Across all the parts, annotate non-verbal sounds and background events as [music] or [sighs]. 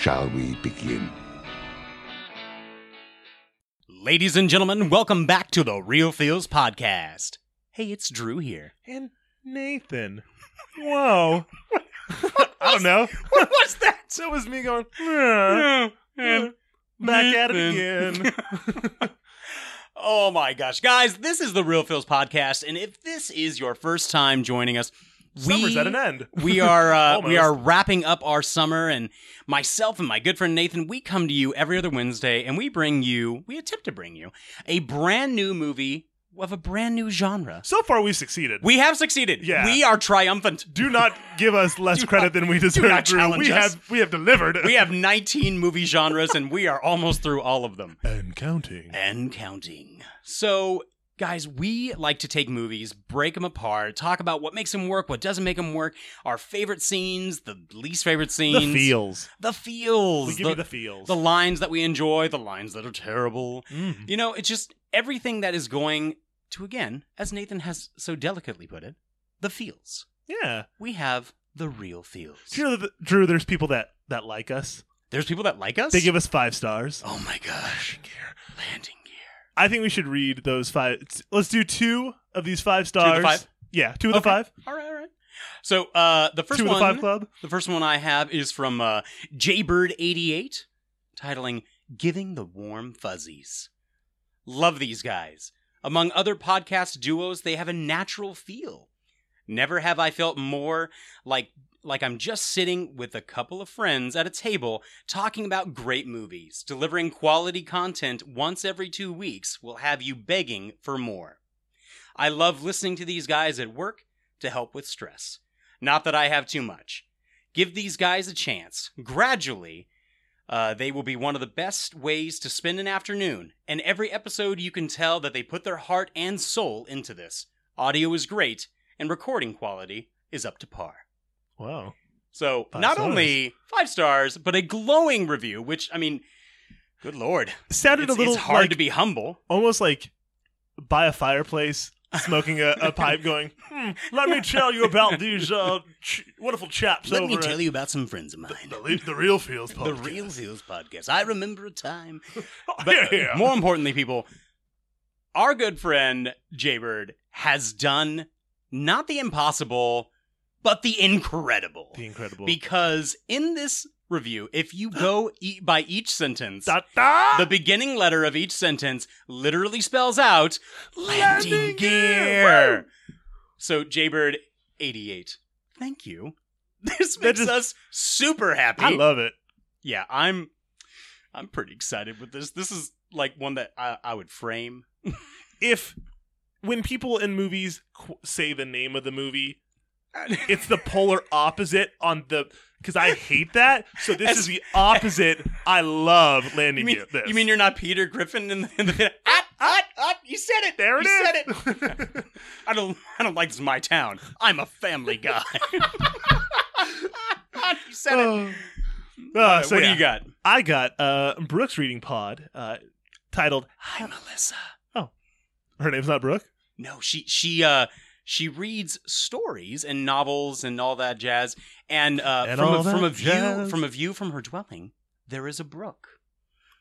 Shall we begin? Ladies and gentlemen, welcome back to the Reel Feels Podcast. Hey, it's Drew here. And Nathan. Whoa. [laughs] I don't know. What was that? [laughs] That was me going, "Ah, and back at it again. [laughs] oh my gosh. Guys, this is the Reel Feels Podcast, and if this is your first time joining us, Summer's we, at an end. [laughs] we are uh, we are wrapping up our summer, and myself and my good friend Nathan, we come to you every other Wednesday, and we bring you, we attempt to bring you a brand new movie of a brand new genre. So far, we've succeeded. We have succeeded. Yeah. We are triumphant. do not give us less [laughs] credit not- than we deserve. Drew. challenge we us. have we have delivered. We have 19 movie genres, and we are almost through all of them. [laughs] and counting. and counting. So, guys, we like to take movies, break them apart, talk about what makes them work, what doesn't make them work, our favorite scenes, the least favorite scenes, The feels. the feels, We give the, you the feels. the lines that we enjoy, the lines that are terrible. Mhm. You know, it's just everything that is going to again, as Nathan has so delicately put it, the feels. Yeah. We have the real feels. Do you know Drew? There's people that that like us. There's people that like us. They give us five stars. Oh my gosh, landing. I think we should read those five. Let's do two of these five stars. five? Yeah, two of the Okay. five. All right, all right. So uh, the first two of one, the five club. the first one I have is from uh, Jaybird88, titling "Giving the Warm Fuzzies." Love these guys. Among other podcast duos, they have a natural feel. Never have I felt more like like I'm just sitting with a couple of friends at a table talking about great movies. Delivering quality content once every 2 weeks will have you begging for more. I love listening to these guys at work to help with stress. Not that I have too much. Give these guys a chance. Gradually, uh, they will be one of the best ways to spend an afternoon. And every episode, you can tell that they put their heart and soul into this. Audio is great, and recording quality is up to par. Wow. So, Five not stars. only five stars, but a glowing review, which, I mean, good lord. Sounded It's, a little it's hard like, to be humble. almost like by a fireplace, smoking a, a pipe, going, [laughs] hmm, "Let me tell you about these uh, ch- wonderful chaps Let me tell you about some friends of mine. the, Le- the Reel Feels [laughs] podcast." The Reel Feels podcast. I remember a time. [laughs] Oh, But yeah, yeah. more importantly, people, our good friend Jaybird has done not the impossible, but the incredible. the incredible. Because in this review, if you [gasps] go e- by each sentence, Da- da! the beginning letter of each sentence literally spells out landing, Landing gear! gear. So Jaybird 88. Thank you. [laughs] This makes just- us super happy. I love it. yeah, I'm I'm pretty excited with this. This is like one that I, I would frame. [laughs] If when people in movies qu- say the name of the movie, it's the polar opposite on the because I hate that. So this is the opposite. I love You landing mean, gear. This. you mean you're not Peter Griffin in the, in the [laughs] ah, ah, ah, you said it. there it you is? said it. [laughs] I don't I don't like this is my town. I'm a family guy. [laughs] you said it. Uh, so what yeah, do you got? I got uh, Brooks reading pod uh, titled. Hi, Melissa. Oh, her name's not Brooke. No, she she uh she reads stories and novels and all that jazz. And, uh, And from a, from a view jazz. from a view from her dwelling, there is a brook.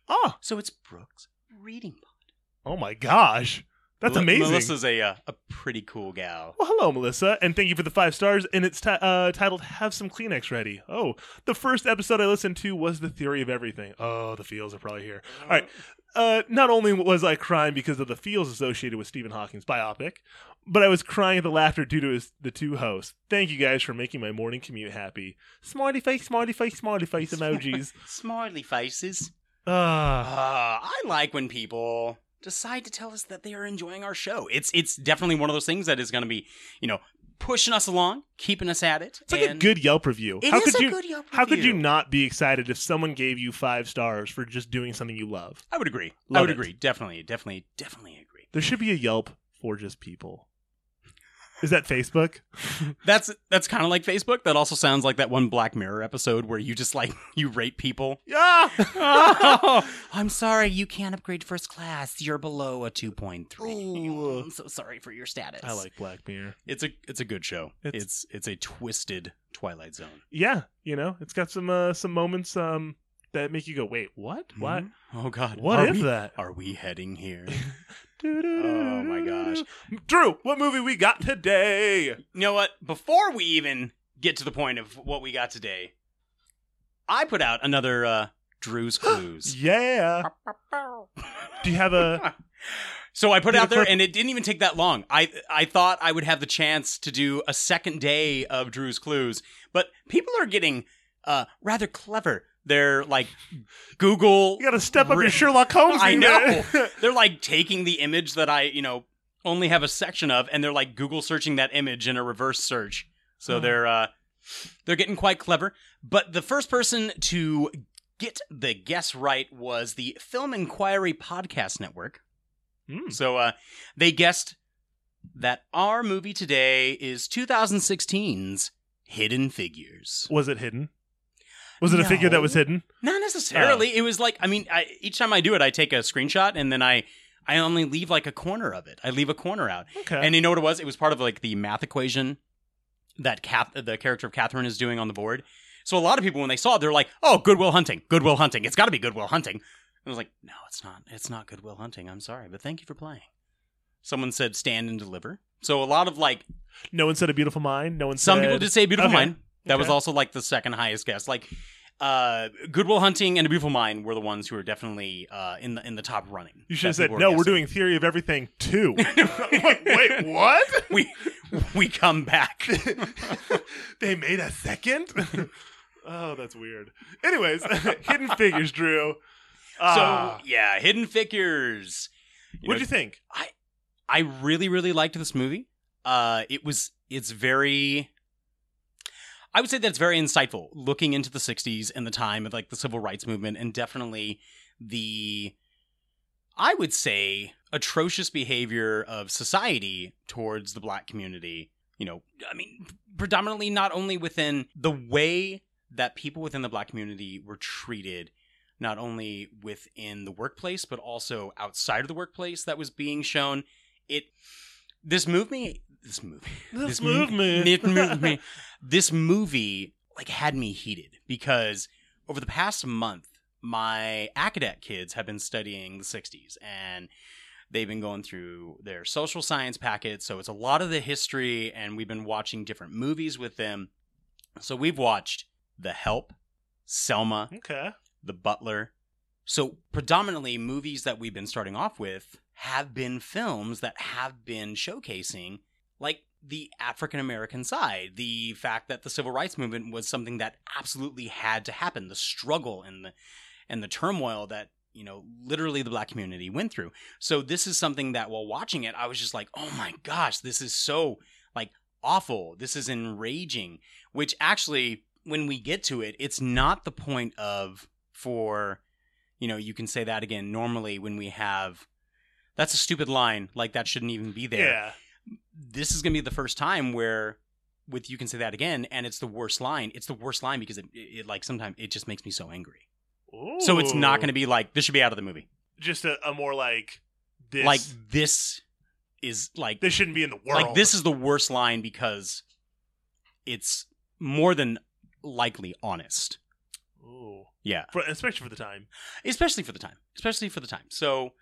Oh, So it's Brooks reading pod. oh my gosh, that's Mel- amazing. Melissa's a uh, a pretty cool gal. Well, hello, Melissa, and thank you for the five stars. And it's ti- uh, titled "Have Some Kleenex Ready." Oh, the first episode I listened to was "The Theory of Everything." Oh, the feels are probably here. All right. Uh, not only was I crying because of the feels associated with Stephen Hawking's biopic, but I was crying at the laughter due to his, the two hosts. Thank you guys for making my morning commute happy. Smiley face, smiley face, smiley face emojis. [laughs] Smiley faces. Ah, Uh, I like when people decide to tell us that they are enjoying our show. It's it's definitely one of those things that is going to be, you know, pushing us along, keeping us at it. It's like a good Yelp review. It how is could a you good Yelp review. how could you not be excited if someone gave you five stars for just doing something you love? I would agree. I would it. agree. Definitely, definitely, definitely agree. There should be a Yelp for just people. Is that Facebook? [laughs] That's that's kind of like Facebook. That also sounds like that one Black Mirror episode where you just like [laughs] you rate people. Yeah. [laughs] I'm sorry, you can't upgrade first class. You're below a 2.3. I'm so sorry for your status. I like Black Mirror. It's a it's a good show. It's- It's it's, a twisted Twilight Zone. Yeah, you know, it's got some uh, some moments um that make you go, wait, what? What? Mhm. Oh God. What are is we, that? Are we heading here? Oh my gosh. [laughs] Drew, what movie we got today? you know what? Before we even get to the point of what we got today, I put out another uh, Drew's [gasps] Clues. Yeah. [laughs] Do you have a? So I put it out there, and it didn't even take that long. I I thought I would have the chance to do a second day of Drew's Clues, but people are getting uh, rather clever. They're like Google. You got to step up your Sherlock Holmes. I know. [laughs] they're like taking the image that I you know only have a section of, and they're like Google searching that image in a reverse search. So Oh. they're uh, they're getting quite clever. But the first person to get the guess right was the Film Inquiry Podcast Network. Hmm. So uh, they guessed that our movie today is 2016's Hidden Figures. Was it hidden? Was it a figure that was hidden? Not necessarily. Oh. It was like I mean, I, each time I do it, I take a screenshot and then I I only leave like a corner of it. I leave a corner out. Okay. And you know what it was? It was part of like the math equation that Kath, the character of Katherine is doing on the board. So a lot of people when they saw it, they're like, "Oh, Goodwill Hunting, Goodwill Hunting. It's got to be Goodwill Hunting." And I was like, "No, it's not. It's not Goodwill Hunting. I'm sorry, but thank you for playing." Someone said stand and deliver. So a lot of like no one said a beautiful mind. No one some said. people did say Beautiful Okay. Mind. That was also like the second highest guess. Like uh, Goodwill Hunting and A Beautiful Mind were the ones who were definitely uh, in the in the top running. You should have said, no, were we're doing Theory of Everything too. [laughs] Like, Wait, what? [laughs] we we come back. [laughs] they made a second? oh, that's weird. Anyways, Hidden Figures, Drew. Ah, So yeah, Hidden Figures. What do you think? I I really really liked this movie. Uh, it was it's very. I would say that it's very insightful, looking into the '60s and the time of like the civil rights movement, and definitely the, I would say, atrocious behavior of society towards the black community. You know, I mean, predominantly not only within the way that people within the black community were treated not only within the workplace but also outside of the workplace that was being shown it this movie this movie. [laughs] This this movie. [laughs] this movie. Like had me heated because over the past month my academic kids have been studying the 60s and they've been going through their social science packets. So it's a lot of the history and we've been watching different movies with them. So we've watched the help selma Okay. the Butler. So, predominantly, movies that we've been starting off with have been films that have been showcasing, like, the African American side, the fact that the civil rights movement was something that absolutely had to happen, the struggle and the and the turmoil that you know literally the black community went through. So this is something that while watching it, I was just like, oh my gosh, this is so like awful. This is enraging. Which actually, when we get to it, it's not the point of for you know you can say that again normally when we have that's a stupid line like that shouldn't even be there Yeah. This is going to be the first time where with you can say that again and it's the worst line it's the worst line because it, it, like sometimes it just makes me so angry so it's not going to be like this should be out of the movie just a, a more like this. like this is like this shouldn't be in the world. like this is the worst line because it's more than likely honest Ooh. yeah For, especially for the time. especially for the time especially for the time so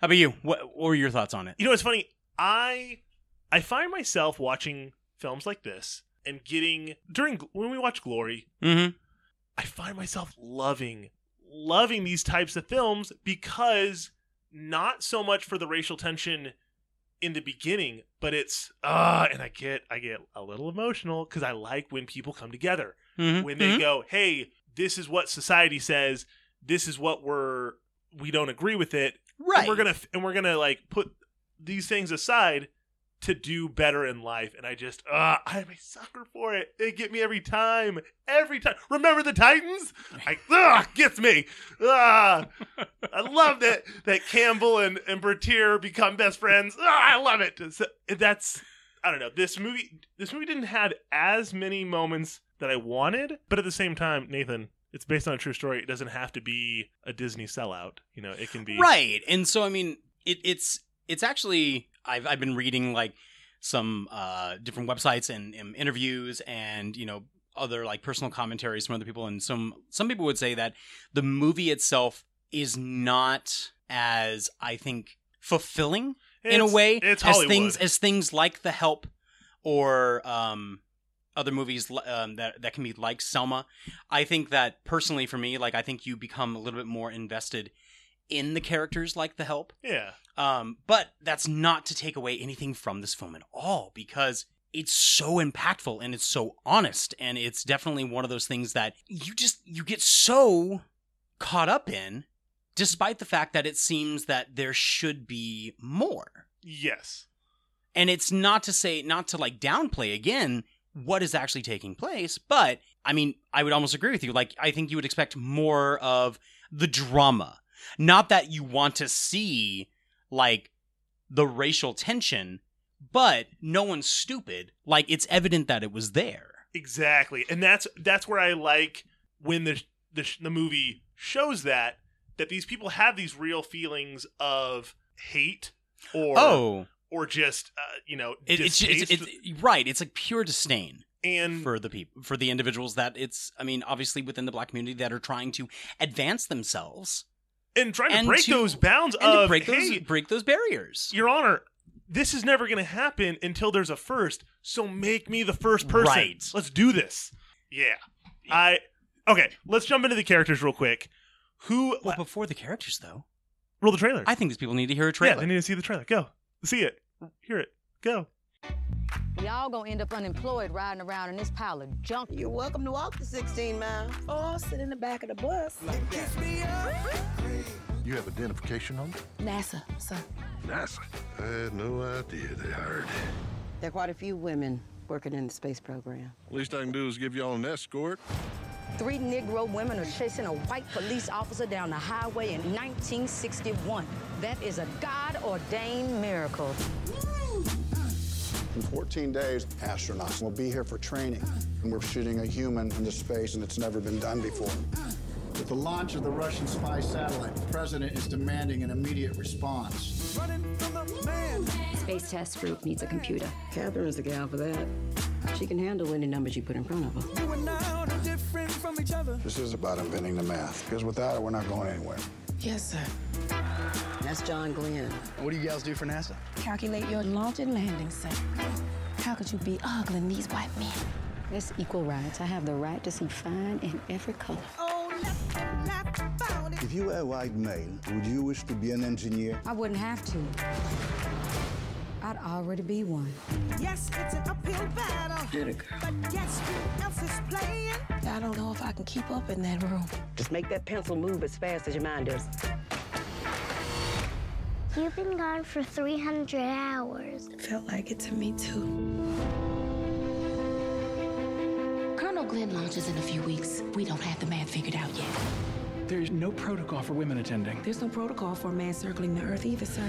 how about you what, what were your thoughts on it You know, it's funny. I I find myself watching films like this and getting during when we watch Glory, mm-hmm I find myself loving loving these types of films because not so much for the racial tension in the beginning, but it's uh and I get I get a little emotional cuz I like when people come together. Mm-hmm. When they go, "Hey, this is what society says. This is what we're we don't agree with it. right And we're going to and we're going to like put these things aside to do better in life, and I just, uh, I'm a sucker for it. They get me every time, every time. Remember the Titans? I, ugh, gets me. I love that that Campbell and and Bertier become best friends. I love it. So, that's I don't know. This movie this movie didn't have as many moments that I wanted, but at the same time, Nathan, it's based on a true story. It doesn't have to be a Disney sellout. You know, it can be right. And so I mean, it, it's it's actually I've I've been reading like some uh, different websites and, and interviews and you know other like personal commentaries from other people and some some people would say that the movie itself is not as I think fulfilling in a way it's as Hollywood. things as things like The Help or um, other movies um, that that can be like Selma. I think that personally for me, like I think you become a little bit more invested in the characters like The Help. Yeah. Um, but that's not to take away anything from this film at all because it's so impactful and it's so honest and it's definitely one of those things that you just you get so caught up in despite the fact that it seems that there should be more. Yes. And it's not to say not to like downplay again what is actually taking place, but I mean, I would almost agree with you. Like I think you would expect more of the drama. Not that you want to see like the racial tension, but no one's stupid. Like it's evident that it was there. Exactly, and that's that's where I like when the the, the movie shows that that these people have these real feelings of hate or oh, or just uh, you know it, it's, it's, it's right. It's like pure disdain. and for the people for the individuals that it's i mean obviously within the black community that are trying to advance themselves and trying to break to- those bounds and of break hey, those break those barriers Your Honor, this is never going to happen until there's a first. So make me the first person. Right. Let's do this. Yeah. I okay. Let's jump into the characters real quick. Who well before the characters though roll the trailer? i think these people need to hear a trailer. yeah, trailer they need to see the trailer. Go see it. Hear it. Go. Y'all gonna end up unemployed riding around in this pile of junk. You're welcome to walk the 16 miles or sit in the back of the bus. You have identification on it? NASA, sir. NASA. I had no idea they hired. There are quite a few women working in the space program. Least I can do is give y'all an escort. Three Negro women are chasing a white police officer down the highway in 1961. That is a God ordained miracle. In 14 days, astronauts will be here for training. And we're shooting a human into space, and it's never been done before. With the launch of the Russian spy satellite, the president is demanding an immediate response. Space Test Group needs a computer. Katherine is the gal for that. She can handle any numbers you put in front of her. This is about inventing the math, because without it, we're not going anywhere. Yes, sir. That's John Glenn. What do you gals do for NASA? Calculate your launch and landing site. How could you be ogling these white men? It's equal rights. I have the right to see fine in every color. If you were a white male, would you wish to be an engineer? I wouldn't have to. I'd already be one. Yes, it's an uphill battle. Get it, girl. But guess who else is playing? I don't know if I can keep up in that room. Just make that pencil move as fast as your mind does. You've been gone for 300 hours. Felt like it to me too. Colonel Glenn launches in a few weeks. We don't have the math figured out yet. There's no protocol for women attending. There's no protocol for a man circling the Earth either, sir.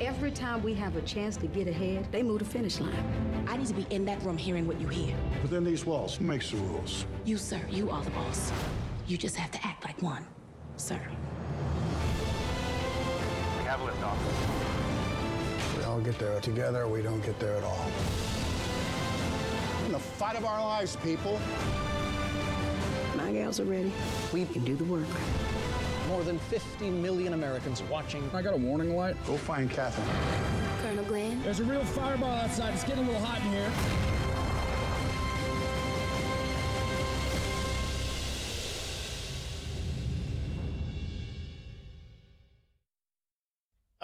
Every time we have a chance to get ahead, they move the finish line. I need to be in that room hearing what you hear. Within these walls, who makes the rules? You, sir, you are the boss. You just have to act like one, sir. Catalyst off. We all get there together, we don't get there at all. In the fight of our lives, people. My gals are ready. We can do the work. More than 50 million Americans watching. I got a warning light. Go find Katherine. Colonel Glenn? There's a real fireball outside. It's getting a little hot in here.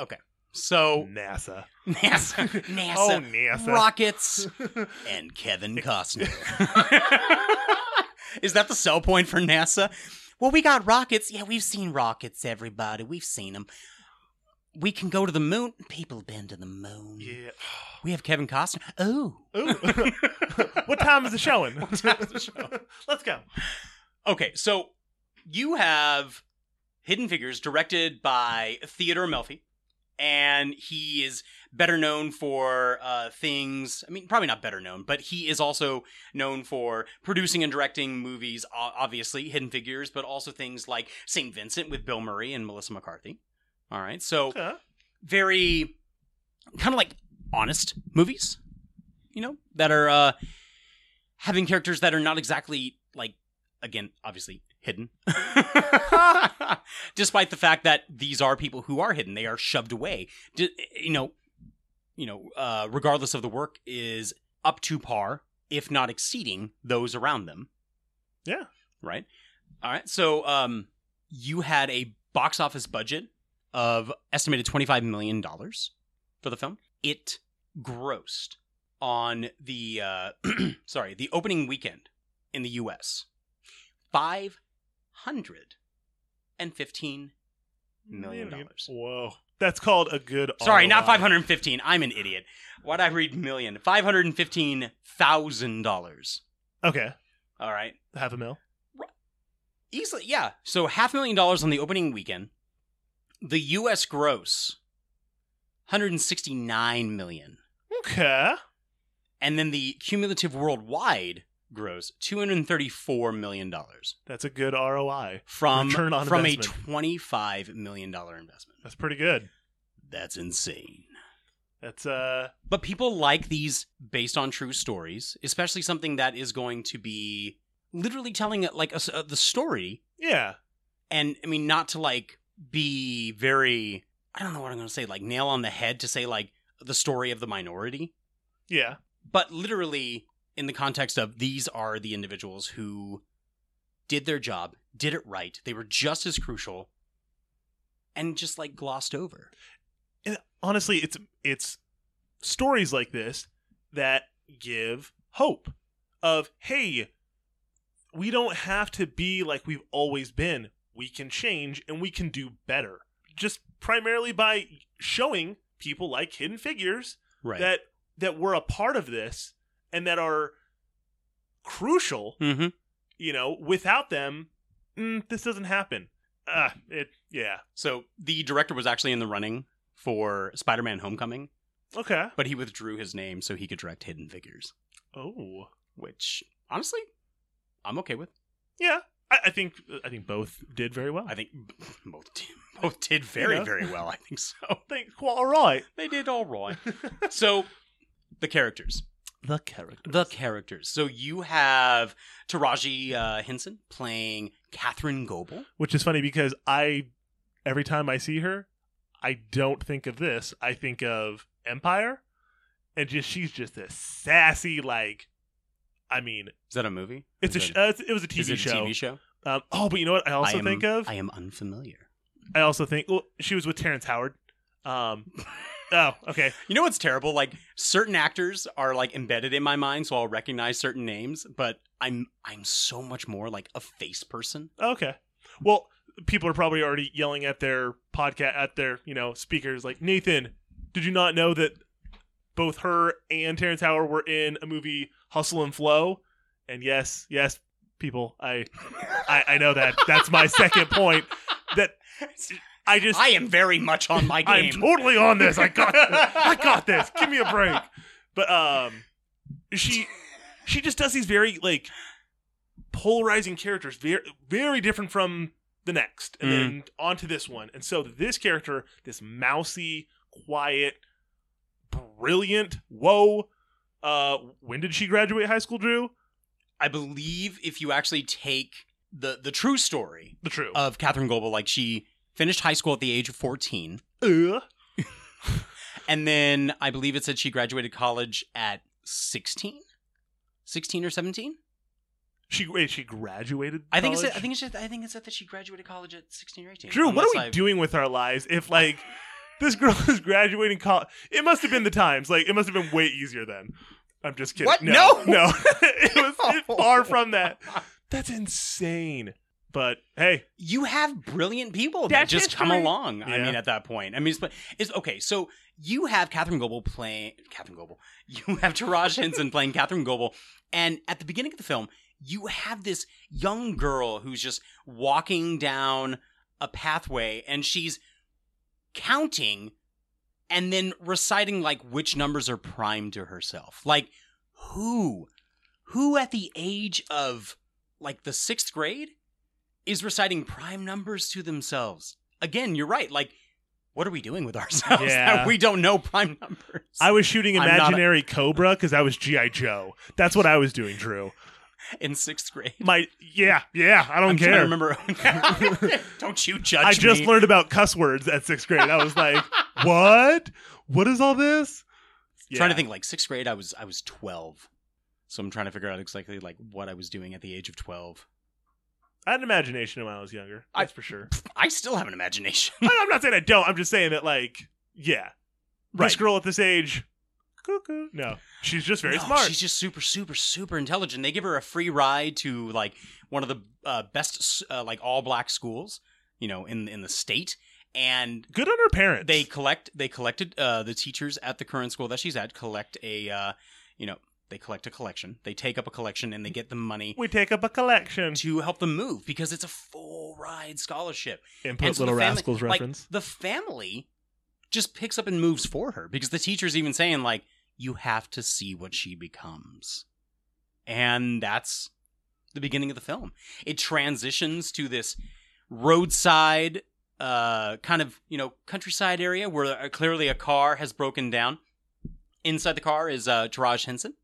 Okay so NASA. nasa [laughs] nasa Oh, NASA. rockets [laughs] and kevin costner [laughs] is that the sell point for nasa well we got rockets yeah we've seen rockets everybody we've seen them we can go to the moon. People have been to the moon. Yeah. We have Kevin Costner. Oh. Ooh. what time is the showing? What time is the show? Let's go. Okay, so you have Hidden Figures directed by Theodore Melfi, and he is better known for uh, things. I mean, probably not better known, but he is also known for producing and directing movies, obviously, Hidden Figures, but also things like St. Vincent with Bill Murray and Melissa McCarthy. All right, so Okay. very kind of like honest movies, you know, that are uh, having characters that are not exactly like, again, obviously hidden. [laughs] [laughs] Despite the fact that these are people who are hidden, they are shoved away. D- you know, you know, uh, regardless of the work, is up to par, if not exceeding those around them. Yeah. Right. All right. So, um, you had a box office budget of estimated twenty-five million dollars for the film. It grossed on the uh, [clears throat] sorry the opening weekend in the U.S. five hundred and fifteen million dollars. Whoa. That's called a good Sorry, not ROI. five hundred and fifteen. I'm an idiot. Why'd I read million? Five hundred and fifteen thousand dollars. Okay. All right. Half a mil. Easily, yeah. So half a million dollars on the opening weekend. The U.S. gross, 169 million, Okay. and then the cumulative worldwide gross, 234 million dollars That's a good ROI. from Return on from investment. a 25 million dollar investment. That's pretty good. That's insane. That's uh But people like these based on true stories, especially something that is going to be literally telling it like a s uh, the story yeah. and I mean not to like be very I don't know what I'm going to say like nail on the head to say like the story of the minority, Yeah. but literally in the context of these are the individuals who did their job, did it right. They were just as crucial and just like glossed over. And honestly, it's it's stories like this that give hope of hey, we don't have to be like we've always been. We can change and we can do better. Just primarily by showing people like hidden figures Right. that that were a part of this and that are crucial. Mm-hmm. You know, without them, mm, this doesn't happen. Ah, it yeah. So the director was actually in the running for Spider-Man: Homecoming, Okay. but he withdrew his name so he could direct Hidden Figures, Oh. which honestly, I'm okay with. Yeah, I, I think I think both did very well. I think [laughs] both did, both did very very well. I think so. think well, all right. They did all right. [laughs] so the characters, The character. the characters. So you have Taraji uh, Henson playing Katherine Goble. Which is funny because I every time I see her, I don't think of this. I think of Empire, and just she's just a sassy like. I mean, Is that a movie? it's a Is sh- it- uh, it's, it was a TV is it a show. TV show? Um, oh, but you know what? I also I am, think of. I am unfamiliar. I also think. Well, she was with Terrence Howard. Um. [laughs] oh, okay. You know what's terrible? Like certain actors are like embedded in my mind, so I'll recognize certain names. But I'm I'm so much more like a face person. Oh, okay. Well, people are probably already yelling at their podcast at their you know speakers like Nathan. Did you not know that both her and Terrence Howard were in a movie Hustle and Flow? And yes, yes, people, I I, I know that. That's my second point. That [laughs] I just I am very much on my [laughs] game. I'm totally on this. I got this. [laughs] I got this. Give me a break. But um she she just does these very like polarizing characters, very very different from the next. And then on to this one. And so this character, this mousy, quiet, brilliant, whoa. Uh when did she graduate high school, Drew? I believe if you actually take the the true story The true. of Katherine Goble, like she finished high school at the age of fourteen, Uh, [laughs] and then I believe it said she graduated college at 16? 16 or seventeen. she wait, she graduated. I think it's? I think it's I think it's that she graduated college at sixteen or eighteen. Drew, what are we I've- doing with our lives if like [laughs] this girl is graduating college? It must have been the times. Like it must have been way easier then. I'm just kidding. What? No, No. no. [laughs] it was far from that. That's insane. But hey, you have brilliant people that just come history. along. I mean, at that point, I mean, it's, it's okay. So you have Katherine Goble playing Katherine Goble. [laughs] You have Taraj Henson playing Katherine Goble, and at the beginning of the film, you have this young girl who's just walking down a pathway, and she's counting and then reciting like which numbers are prime to herself. Like who, who at the age of like the sixth grade is reciting prime numbers to themselves. Again, you're right. Like, what are we doing with [laughs] ourselves Yeah. that we don't know prime numbers? I was shooting I'm a- imaginary Cobra because I was GI Joe. That's what I was doing, Drew. [laughs] in sixth grade. My yeah, yeah. I don't I'm care. remember. [laughs] don't you judge I just me. learned about cuss words at sixth grade. I was like, what? What is all this? Trying to think like sixth grade. I was I was twelve, so I'm trying to figure out exactly like what I was doing at the age of twelve. I had an imagination when I was younger. That's for sure. I still have an imagination. [laughs] I- I'm not saying I don't. I'm just saying that, like, yeah, this girl at this age, cuckoo. No, she's just very No, smart. She's just super, super, super intelligent. They give her a free ride to like one of the uh, best uh, like all black schools, you know, in in the state. And good on her parents. They collect. They collected uh, the teachers at the current school that she's at collect a, uh, you know, they collect a collection. They take up a collection and they get the money we take up a collection to help them move because it's a full ride scholarship. Input And so Little family- Rascals like, reference. the family just picks up and moves for her because the teacher's even saying like you have to see what she becomes and that's the beginning of the film it transitions to this roadside uh kind of you know countryside area where uh, clearly a car has broken down inside the car is uh Taraj Henson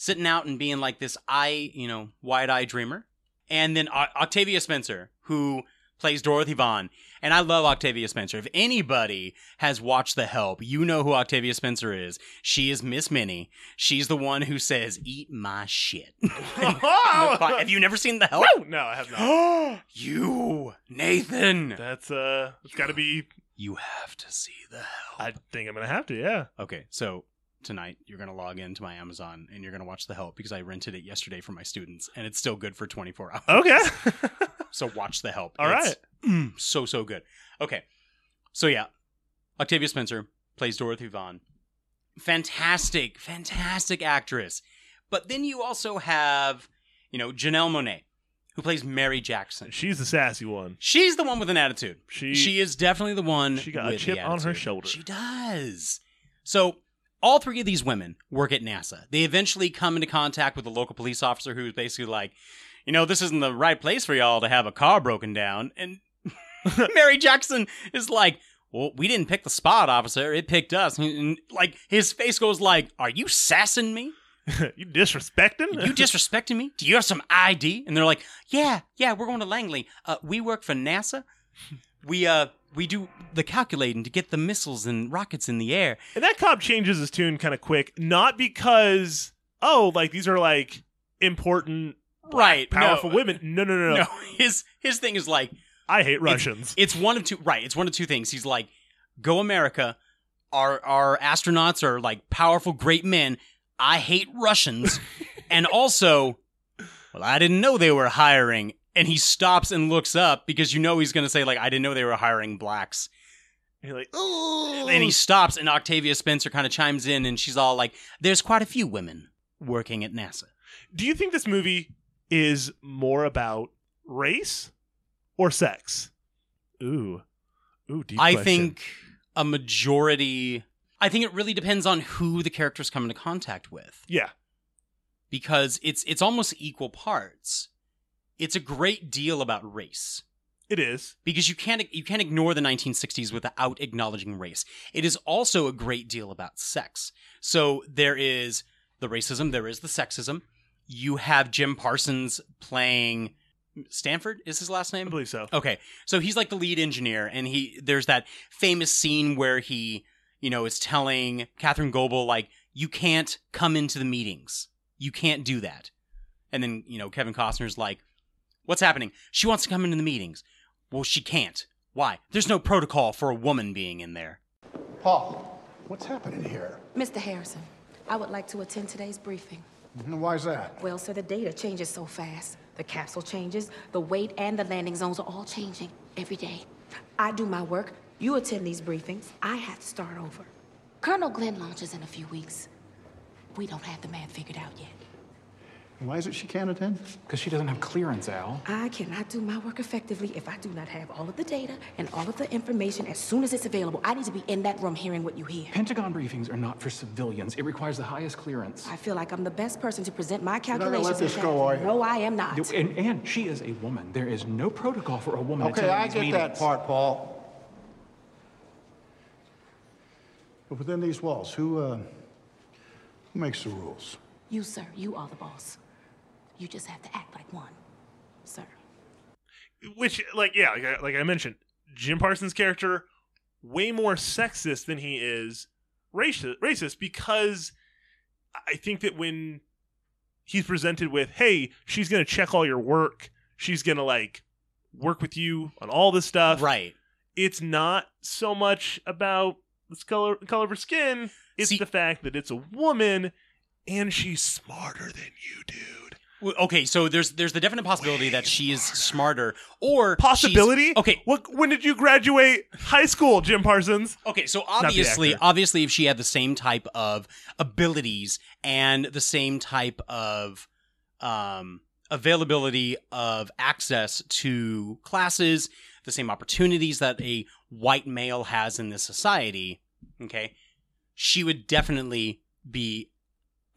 sitting out and being like this eye you know wide-eyed dreamer and then O- Octavia Spencer who plays Dorothy Vaughan and I love Octavia Spencer. If anybody has watched The Help, you know who Octavia Spencer is. She is Miss Minnie. She's the one who says, "Eat my shit." [laughs] have you never seen The Help? no, I have not. [gasps] you, Nathan. That's uh, it's got to be. You have to see The Help. I think I'm gonna have to. Yeah. Okay, so tonight you're gonna log into my Amazon and you're gonna watch The Help because I rented it yesterday for my students and it's still good for 24 [laughs] hours. Okay. [laughs] so watch The Help. All It's, right. mm, so so good. Okay, so yeah, Octavia Spencer plays Dorothy Vaughan. Fantastic, fantastic actress. But then you also have, you know, Janelle Monáe, who plays Mary Jackson. She's the sassy one. She's the one with an attitude. She she is definitely the one. She got a chip on her shoulder. She does. So all three of these women work at NASA. They eventually come into contact with a local police officer who's basically like, you know, this isn't the right place for y'all to have a car broken down. And [laughs] Mary Jackson is like, well, we didn't pick the spot, officer. It picked us. And, like his face goes like, are you sassing me? [laughs] you disrespecting? you [laughs] disrespecting me? Do you have some ID? And they're like, yeah, yeah, we're going to Langley. Uh, we work for NASA. We uh we do the calculating to get the missiles and rockets in the air. And that cop changes his tune kind of quick, not because oh, like these are like important, Right, powerful no. women. Uh, no, no, no, no. No, [laughs] his his thing is like I hate it's- Russians. It's, one of two. Right, it's one of two things. He's like, "Go America." Our our astronauts are like powerful, great men. I hate Russians, [laughs] and also, well, I didn't know they were hiring. And he stops and looks up because you know he's going to say like, "I didn't know they were hiring blacks." You're like, And he stops, and Octavia Spencer kind of chimes in, and she's all like, "There's quite a few women working at NASA." Do you think this movie is more about race or sex? Ooh, ooh, deep I question. think a majority. I think it really depends on who the characters come into contact with. Yeah. Because it's it's almost equal parts. It's a great deal about race. It is. Because you can't you can't ignore the 1960s without acknowledging race. It is also a great deal about sex. So there is the racism, there is the sexism. You have Jim Parsons playing Stafford is his last name? I believe so. Okay. So he's like the lead engineer and he there's that famous scene where he, you know, is telling Katherine Goble like you can't come into the meetings. You can't do that. And then, you know, Kevin Costner's like, "What's happening? She wants to come into the meetings." Well, she can't. Why? There's no protocol for a woman being in there. Paul, what's happening here? Mr. Harrison, I would like to attend today's briefing. Mm-hmm, Why's that? Well, sir, the data changes so fast. The capsule changes, the weight and the landing zones are all changing every day. I do my work, you attend these briefings, I have to start over. Colonel Glenn launches in a few weeks. We don't have the math figured out yet. Why is it she can't attend? Because she doesn't have clearance, Al. I cannot do my work effectively if I do not have all of the data and all of the information as soon as it's available. I need to be in that room hearing what you hear. Pentagon briefings are not for civilians. It requires the highest clearance. I feel like I'm the best person to present my You're not calculations. let this go, that. are you? No, I am not. And, and she is a woman. There is no protocol for a woman Okay, attending I get meetings. that part, Paul. But within these walls, who, uh, who makes the rules? You, sir, you are the boss. You just have to act like one, sir. Which, like, yeah, like I, like I mentioned, Jim Parsons' character way more sexist than he is racist, racist because I think that when he's presented with, hey, she's gonna check all your work, she's gonna like work with you on all this stuff, right? It's not so much about the color color of her skin; it's the fact that it's a woman and she's smarter than you, dude. Okay, so there's there's the definite possibility that she is smarter or she's- Possibility? Okay, What? When did you graduate high school, Jim Parsons? Okay, so the obviously, actor. obviously, if she had the same type of abilities and the same type of um, availability of access to classes, the same opportunities that a white male has in this society, okay, she would definitely be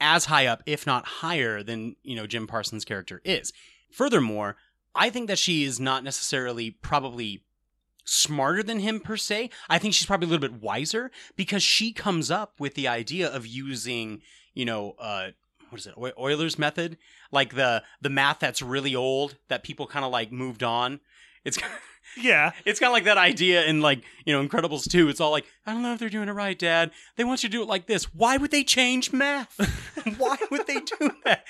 as high up, if not higher, than you know Jim Parsons' character is. Furthermore, I think that she is not necessarily probably smarter than him per se. I think she's probably a little bit wiser because she comes up with the idea of using, you know, uh, what is it, Euler's method, like the the math that's really old that people kind of like moved on. It's [laughs] yeah, [laughs] it's kind of like that idea in like you know Incredibles two. It's all like I don't know if they're doing it right, Dad. They want you to do it like this. Why would they change math? [laughs] Why would they do that?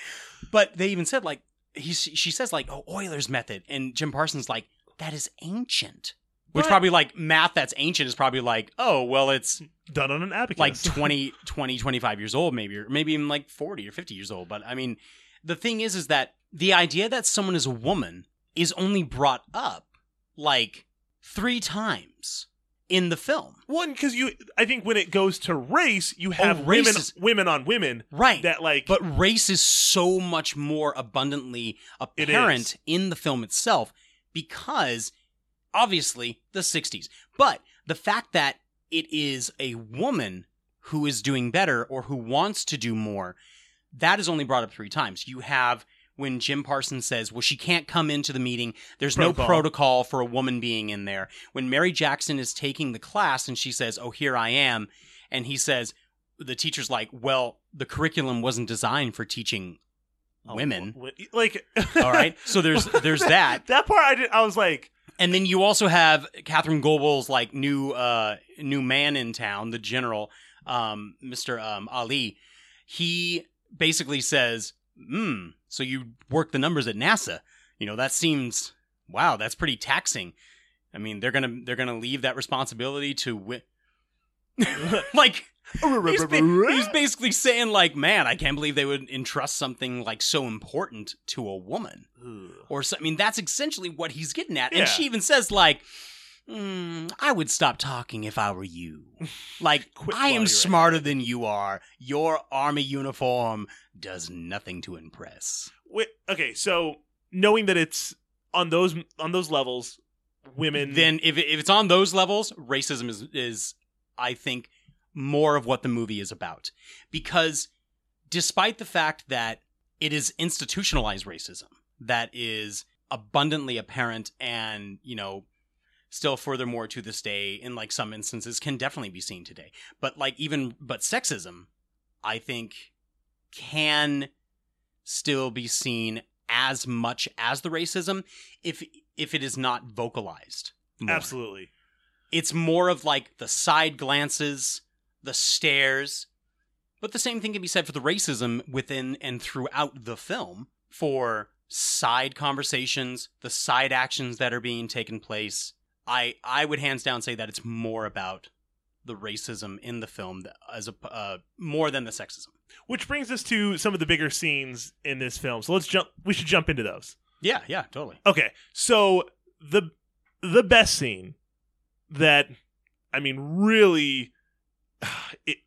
But they even said like he she says like oh Euler's method, and Jim Parsons like that is ancient. Which But- probably like math that's ancient is probably like, oh, well, it's done on an abacus. like [laughs] 20, 20, 25 years old, maybe, or maybe even like 40 or 50 years old. But I mean, the thing is, is that the idea that someone is a woman is only brought up like three times in the film. One, because you, I think when it goes to race, you oh, have Oh, race women, is- women on women, Right. That like, But race is so much more abundantly apparent in the film itself because obviously the 60s. But the fact that it is a woman who is doing better or who wants to do more, that is only brought up three times. You have when Jim Parsons says, well, she can't come into the meeting. There's Protocol. no protocol for a woman being in there. When Mary Jackson is taking the class and she says, oh, here I am. And he says, the teacher's like, well, the curriculum wasn't designed for teaching women. like, [laughs] All right. So there's there's that. [laughs] that part I did. I was like, And then you also have Katherine Goble's like new uh new man in town, the general, um, Mr. Um, Ali. He basically says, hmm, so you work the numbers at NASA. You know, that seems wow, that's pretty taxing. I mean, they're gonna they're gonna leave that responsibility to wi- [laughs] like he's, ba- he's basically saying like, man, I can't believe they would entrust something like so important to a woman. Or so, I mean, that's essentially what he's getting at. Yeah. And she even says like, "Mm, I would stop talking if I were you. [laughs] Like, I am smarter than you are. Your army uniform does nothing to impress. wait, okay, so knowing that it's on those on those levels, women. Then, if, if it's on those levels, racism is is I think more of what the movie is about because despite the fact that it is institutionalized racism that is abundantly apparent and you know still furthermore to this day in like some instances can definitely be seen today but like even but sexism i think can still be seen as much as the racism if if it is not vocalized more absolutely. it's more of like the side glances, the stares. But the same thing can be said for the racism within and throughout the film for side conversations, the side actions that are being taken place. I I would hands down say that it's more about the racism in the film as a uh, more than the sexism. Which brings us to some of the bigger scenes in this film. So let's jump. We should jump into those. Yeah, yeah, totally. Okay, so the the best scene that I mean really [sighs] it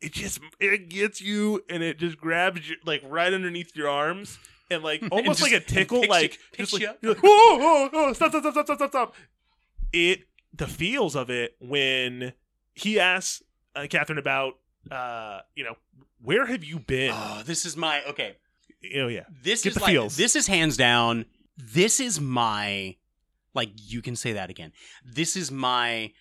it just it gets you and it just grabs you like right underneath your arms and like [laughs] almost just- like a tickle like just like, you up. you're [laughs] like whoa, whoa, whoa, stop stop stop stop stop stop stop it the feels of it when he asks uh, Katherine about uh you know where have you been Oh, this is my okay. oh yeah This Get is the like feels. this is hands down. This is my like you can say that again. This is my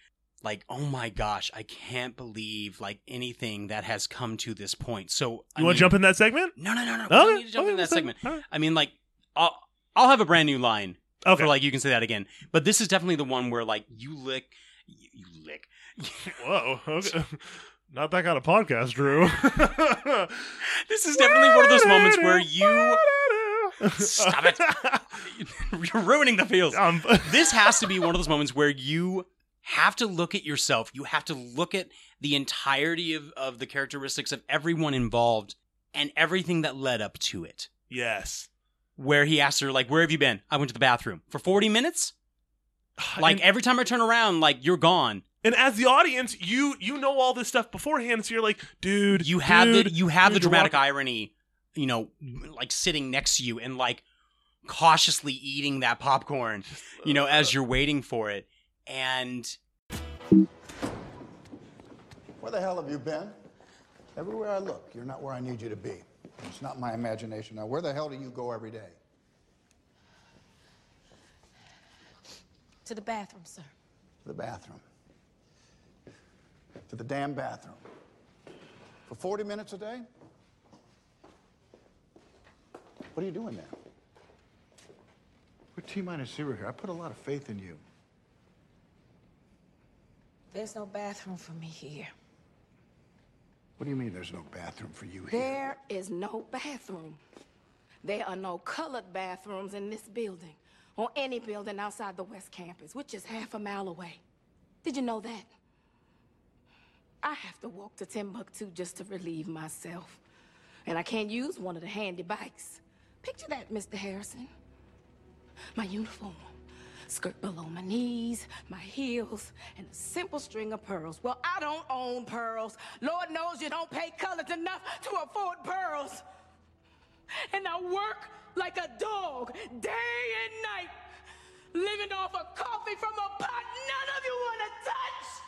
like oh my gosh, I can't believe like anything that has come to this point. So you want to jump in that segment No, no, no, no. We Okay, don't need to jump okay, in that segment. Right. I mean, like, I'll I'll have a brand new line Okay. for like you can say that again. But this is definitely the one where like you lick, you, you lick. [laughs] whoa okay. [laughs] not that kind of podcast Drew [laughs] This is definitely one of those moments where you stop it. You're ruining the feels. Um, this has to be one of those moments where you have to look at yourself. You have to look at the entirety of, of the characteristics of everyone involved and everything that led up to it. yes Where he asked her, like, where have you been? I went to the bathroom. For 40 minutes? [sighs] Like And- every time I turn around, like you're gone. And as the audience, you you know all this stuff beforehand, so you're like, dude, You have dude, the you have the dude, you're dramatic irony, you know, like sitting next to you and like cautiously eating that popcorn, you know, as uh, you're waiting for it. And Where the hell have you been? Everywhere I look, you're not where I need you to be. It's not my imagination. Now, where the hell do you go every day? To the bathroom, sir. To the bathroom. To the damn bathroom. For 40 minutes a day? What are you doing there? We're T minus zero here. I put a lot of faith in you. There's no bathroom for me here. What do you mean there's no bathroom for you here? There is no bathroom. There are no colored bathrooms in this building or any building outside the West Campus, which is half a mile away. Did you know that? I have to walk to Timbuktu just to relieve myself. And I can't use one of the handy bikes. Picture that, Mr. Harrison. My uniform, skirt below my knees, my heels, and a simple string of pearls. Well, I don't own pearls. Lord knows you don't pay colors enough to afford pearls. And I work like a dog day and night, living off of coffee from a pot none of you want to touch.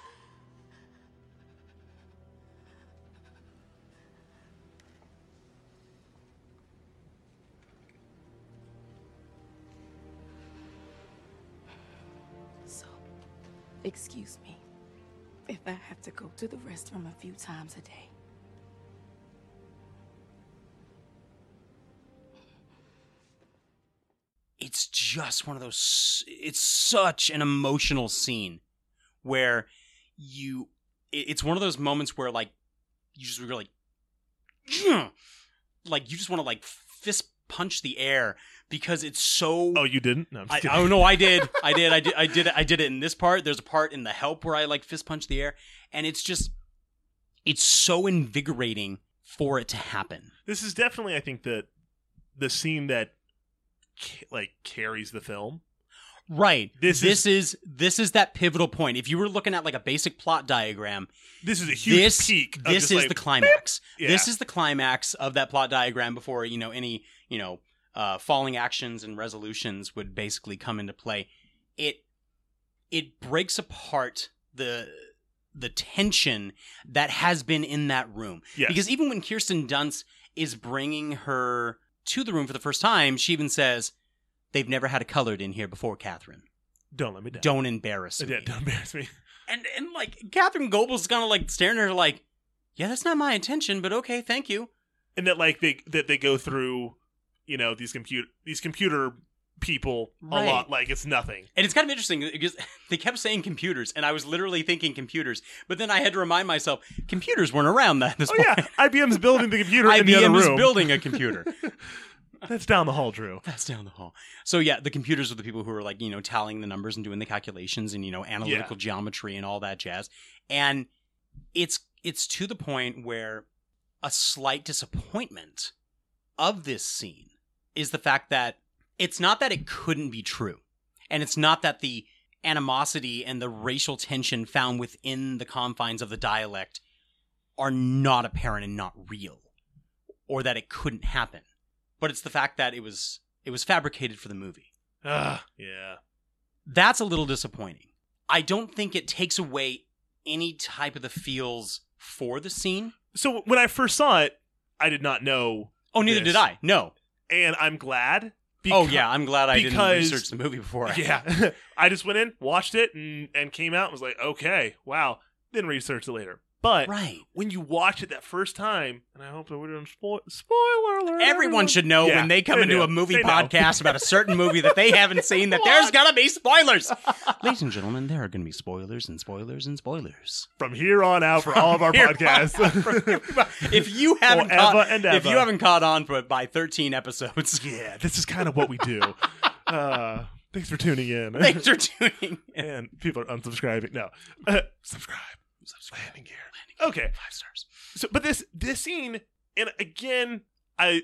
Excuse me if I have to go to the restroom a few times a day. it's just one of those it's such an emotional scene where you it's one of those moments where like you just you're like [clears throat] like you just want to like fist punch the air because it's so Oh, you didn't? No, I, oh no, I did. [laughs] I did. I did. I did it. I did it in this part. There's a part in the help where I like fist punch the air, and it's just, it's so invigorating for it to happen. This is definitely, I think, the the scene that ca- like carries the film. Right. This This, is, this is that pivotal point. If you were looking at like a basic plot diagram, This is a huge this, peak. This is like, the climax. Yeah. This is the climax of that plot diagram before you know any you know uh, falling actions and resolutions would basically come into play. It it breaks apart the the tension that has been in that room. Yes. Because even when Kirsten Dunst is bringing her to the room for the first time, she even says, "They've never had a colored in here before, Katherine. Don't let me down. Don't embarrass me." Yeah, don't embarrass me. And and like Katherine Goble's kind of like staring at her like, "Yeah, that's not my intention, but okay, thank you." And that like they that they go through, you know, these compute these computer people Right. a lot like it's nothing. And it's kind of interesting because [laughs] they kept saying computers, and I was literally thinking computers, but then I had to remind myself computers weren't around that this Oh point. yeah, IBM's [laughs] building the computer in the other IBM is room. building a computer. [laughs] That's down the hall, Drew. That's down the hall. So yeah, the computers are the people who are like, you know, tallying the numbers and doing the calculations and, you know, analytical geometry and all that jazz. And it's it's to the point where a slight disappointment of this scene is the fact that it's not that it couldn't be true. And it's not that the animosity and the racial tension found within the confines of the dialect are not apparent and not real or that it couldn't happen but it's the fact that it was it was fabricated for the movie Ah, yeah. that's a little disappointing i don't think it takes away any type of the feels for the scene So when I first saw it, I did not know. oh neither this. did i no and I'm glad. oh yeah i'm glad i didn't research the movie before [laughs] Yeah, [laughs] I just went in, watched it, and and came out and was like, okay, wow. Then research it later. But right. when you watch it that first time, and I hope that we didn't spoil spoiler alert. Everyone should know Yeah, when they come into do. a movie They podcast about a certain movie that they haven't seen that there's gonna be spoilers. [laughs] Ladies and gentlemen, there are gonna be spoilers and spoilers and spoilers. From here on out for all of our Here on podcasts. [laughs] if you haven't caught, if you haven't caught on for by 13 episodes, [laughs] yeah, this is kind of what we do. Uh, thanks for tuning in. thanks for tuning in. and people are unsubscribing. No, uh, subscribe. Subscribe. Landing gear. Okay, Five stars. so but this this scene and again i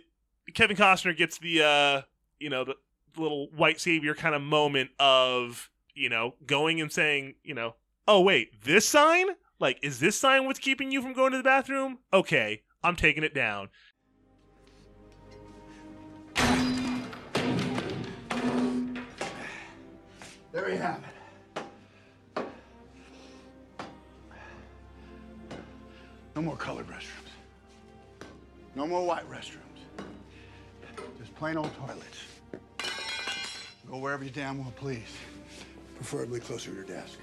kevin costner gets the uh you know the little white savior kind of moment of you know going and saying you know oh wait this sign like is this sign what's keeping you from going to the bathroom okay i'm taking it down There you have it. No more colored restrooms. No more white restrooms. Just plain old toilets. Go wherever you damn well please. Preferably closer to your desk.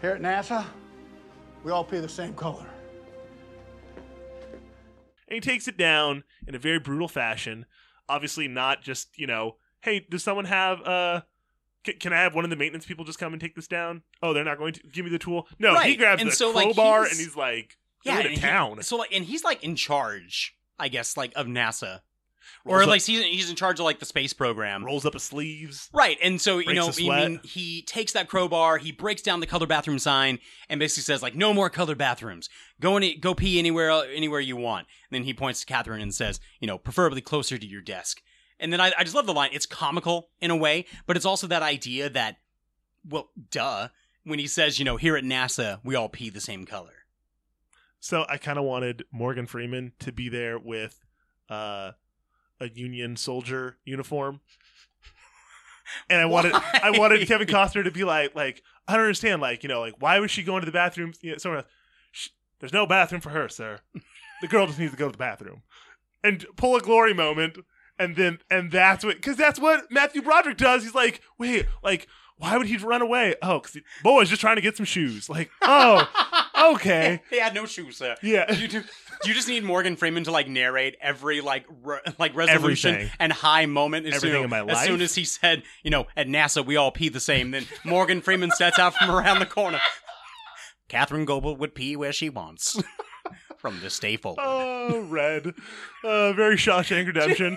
Here at NASA, we all pee the same color. and he takes it down in a very brutal fashion obviously not just you know hey does someone have uh can I have one of the maintenance people just come and take this down? Oh, they're not going to give me the tool. No, he Right, grabs and the so, like, crowbar he's- and he's like, Yeah, and to he- town. so like, and he's like in charge, I guess, like of NASA, or Rolls up- like he's he's in charge of like the space program. rolls up his sleeves. Right, and so you Breaks know, a I sweat. mean, he takes that crowbar, he breaks down the colored bathroom sign, and basically says like, "No more colored bathrooms. Go any, go pee anywhere, anywhere you want." And then he points to Katherine and says, "You know, preferably closer to your desk." And then I, I just love the line. It's comical in a way, but it's also that idea that, well, duh, when he says, you know, here at NASA, we all pee the same color. So I kind of wanted Morgan Freeman to be there with uh, a Union soldier uniform, and I wanted Why? I wanted Kevin [laughs] Costner to be like like I don't understand like you know like why was she going to the bathroom? You know, somewhere else? There's no bathroom for her, sir. The girl just needs to go to the bathroom, and pull a glory moment, and then and that's what because that's what Matthew Broderick does. He's like, wait, like. Why would he run away? Oh, because Boa's just trying to get some shoes. Like, oh, [laughs] okay. He had no shoes, sir. Yeah. You do. You just need Morgan Freeman to like narrate every like re- like resolution Everything. and high moment. As Everything soon, in my life. As soon as he said, you know, at NASA we all pee the same. Then Morgan Freeman sets out from around the corner. [laughs] Katherine Goble would pee where she wants. [laughs] from day forward. Oh, red. Uh, very Shawshank Redemption.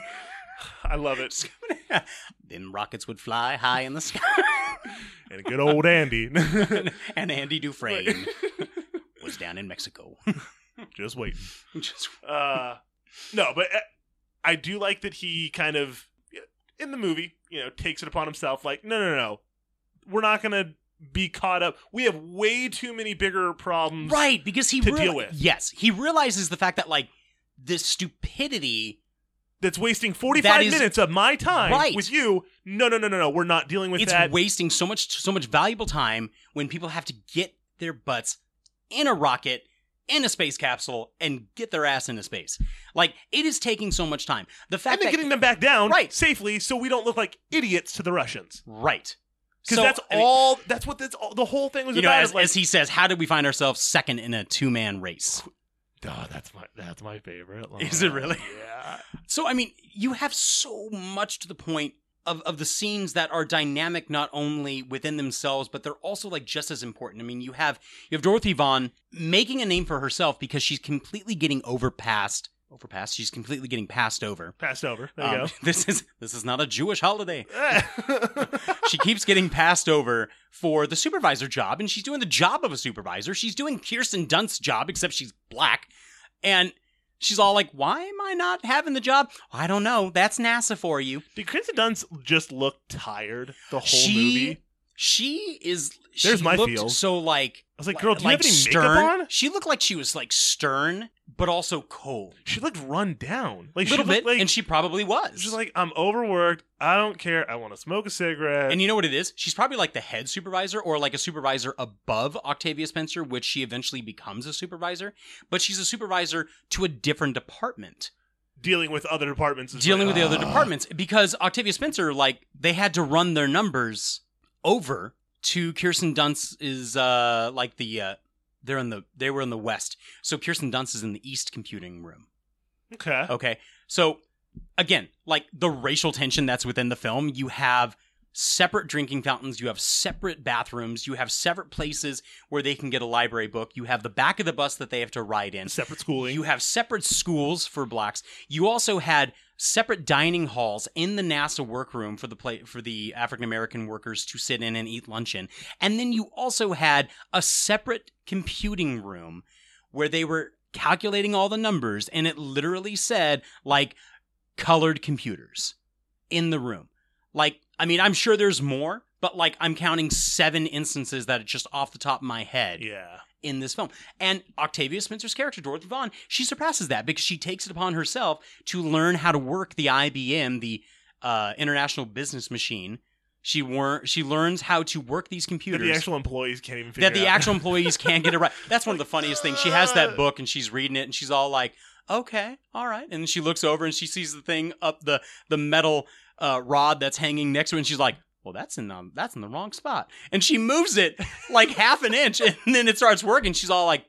I love it. [laughs] then rockets would fly high in the sky. [laughs] And good old Andy. [laughs] and Andy Dufresne was down in Mexico. Just waiting. Just Uh, no, but uh, I do like that he kind of, in the movie, you know, takes it upon himself. Like, no, no, no. We're not going to be caught up. We have way too many bigger problems. Right, because he to reali- deal with. Yes, he realizes the fact that like this stupidity That's wasting 45 That is- minutes of my time Right. with you. No, no, no, no, no. We're not dealing with it's that. wasting so much so much valuable time when people have to get their butts in a rocket in a space capsule and get their ass into space. Like it is taking so much time. The fact and then that getting them back down Right. safely so we don't look like idiots to the Russians. right. Because So, that's I mean, all. That's what that's all, the whole thing was you know, about. as, like, as he says, how did we find ourselves second in a two man race? oh, that's my that's my favorite. Is it really? Yeah. [laughs] So I mean, you have so much to the point of, of the scenes that are dynamic not only within themselves, but they're also like just as important. I mean, you have you have Dorothy Vaughan making a name for herself because she's completely getting overpassed. Overpassed. She's completely getting passed over. Passed over. There you Um, go. [laughs] This is this is not a Jewish holiday. [laughs] she keeps getting [laughs] passed over for the supervisor job, and she's doing the job of a supervisor. She's doing Kirsten Dunst's job, except she's black, and she's all like, "Why am I not having the job? I don't know. That's NASA for you." Did Kirsten Dunst just look tired the whole she, movie? She is. There's she my looked feels. So like, I was like, girl, do you have any makeup stern. on? She looked like she was like stern, but also cold. She looked run down. Like a she little bit, like and she probably was. she's like, I'm overworked. I don't care. I want to smoke a cigarette. And you know what it is? She's probably like the head supervisor or like a supervisor above Octavia Spencer, which she eventually becomes a supervisor. But she's a supervisor to a different department, dealing with other departments. is dealing like, with the other [sighs] departments. Because Octavia Spencer, like, they had to run their numbers over to Kirsten Dunst is uh like the uh they're in the they were in the west. So Kirsten Dunst is in the east computing room. Okay. Okay. So again, like the racial tension that's within the film, you have separate drinking fountains, you have separate bathrooms, you have separate places where they can get a library book, you have the back of the bus that they have to ride in. Separate schooling. You have separate schools for blacks. You also had separate dining halls in the NASA workroom for the play for the African American workers to sit in and eat lunch in. And then you also had a separate computing room where they were calculating all the numbers and it literally said like colored computers in the room. Like I mean, I'm sure there's more, but like I'm counting 7 instances that are just off the top of my head Yeah. In this film. And Octavia Spencer's character, Dorothy Vaughan, she surpasses that because she takes it upon herself to learn how to work the IBM, the uh, International Business Machine. She wor- she learns how to work these That computers the actual employees can't even figure that the actual employees [laughs] can't get it right. That's one of the funniest things. She has that book and she's reading it and she's all like, "Okay, all right." And she looks over and she sees the thing up the the metal uh, rod that's hanging next to it, and she's like, "Well, that's in the that's in the wrong spot." And she moves it like half an inch, and then it starts working. She's all like,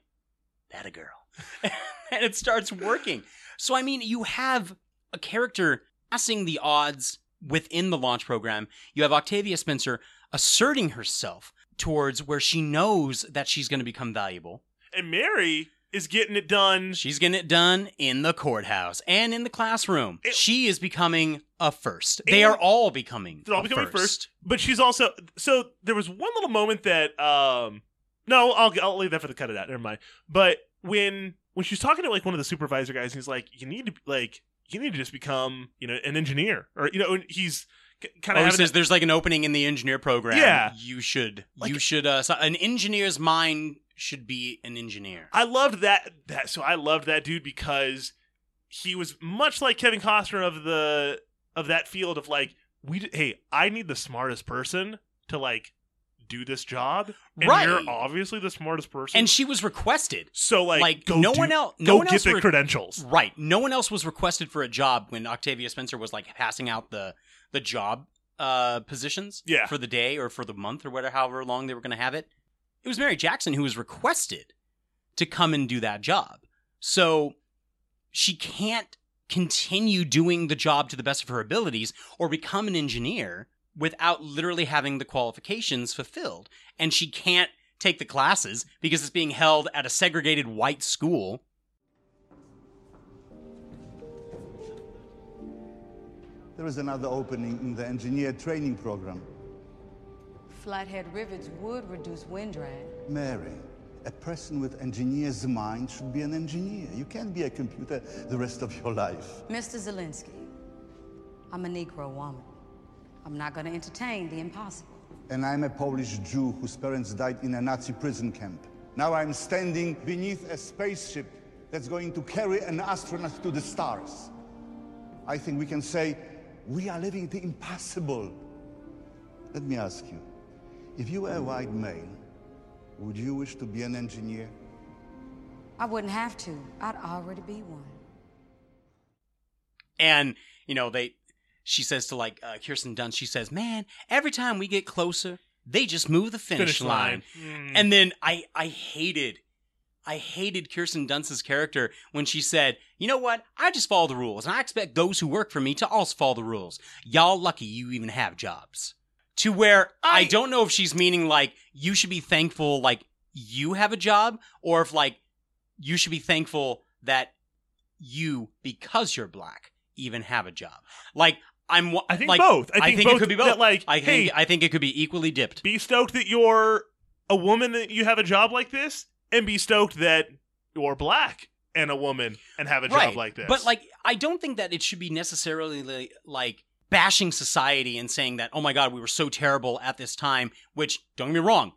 "That a girl," [laughs] and it starts working. So I mean, you have a character passing the odds within the launch program. You have Octavia Spencer asserting herself towards where she knows that she's going to become valuable. And Mary is getting it done. She's getting it done in the courthouse and in the classroom. she is becoming a first. They And- are all becoming. They're all a becoming first. But she's also so there was one little moment that um no, I'll I'll leave that for the cut of that. Never mind. But when when she's talking to like one of the supervisor guys, he's like, "You need to like you need to just become you know an engineer," or you know, he's kind Oh, of he says there's like an opening in the engineer program. Yeah. you should. you should. Uh, so an engineer's mind should be an engineer. I loved that that so I loved that dude because he was much like Kevin Costner of the of that field of like we hey I need the smartest person to like do this job and Right. you're obviously the smartest person And she was requested. so like like go no do- one else. No one get else the re- credentials Right. No one else was requested for a job when Octavia Spencer was like passing out the the job uh positions Yeah. for the day or for the month or whatever however long they were going to have it. It was Mary Jackson who was requested to come and do that job. So she can't continue doing the job to the best of her abilities or become an engineer without literally having the qualifications fulfilled. And she can't take the classes because it's being held at a segregated white school. There is another opening in the engineer training program. Flathead rivets would reduce wind drag. Mary, a person with engineer's mind should be an engineer. You can't be a computer the rest of your life. Mr. Zielinski, I'm a Negro woman. I'm not going to entertain the impossible. And I'm a Polish Jew whose parents died in a Nazi prison camp. Now I'm standing beneath a spaceship that's going to carry an astronaut to the stars. I think we can say we are living the impossible. Let me ask you if you were a white male, would you wish to be an engineer? I wouldn't have to. I'd already be one. and you know they she says to like uh, kirsten dunst she says man every time we get closer they just move the finish, Finish line, line. Mm. and then i i hated I hated Kirsten Dunst's character when she said, "You know what? I just follow the rules, and I expect those who work for me to also follow the rules. Y'all lucky you even have jobs." To where I, don't know if she's meaning like you should be thankful like you have a job, or if like you should be thankful that you because you're black even have a job. Like I'm. I think like, both. I I think think, it could be that, both. like, I think hey- I think it could be equally dipped. Be stoked that you're a woman that you have a job like this, and be stoked that you're black and a woman and have a job right. like this. But like, I don't think that it should be necessarily like bashing society and saying that, oh my god, we were so terrible at this time. Which don't get me wrong,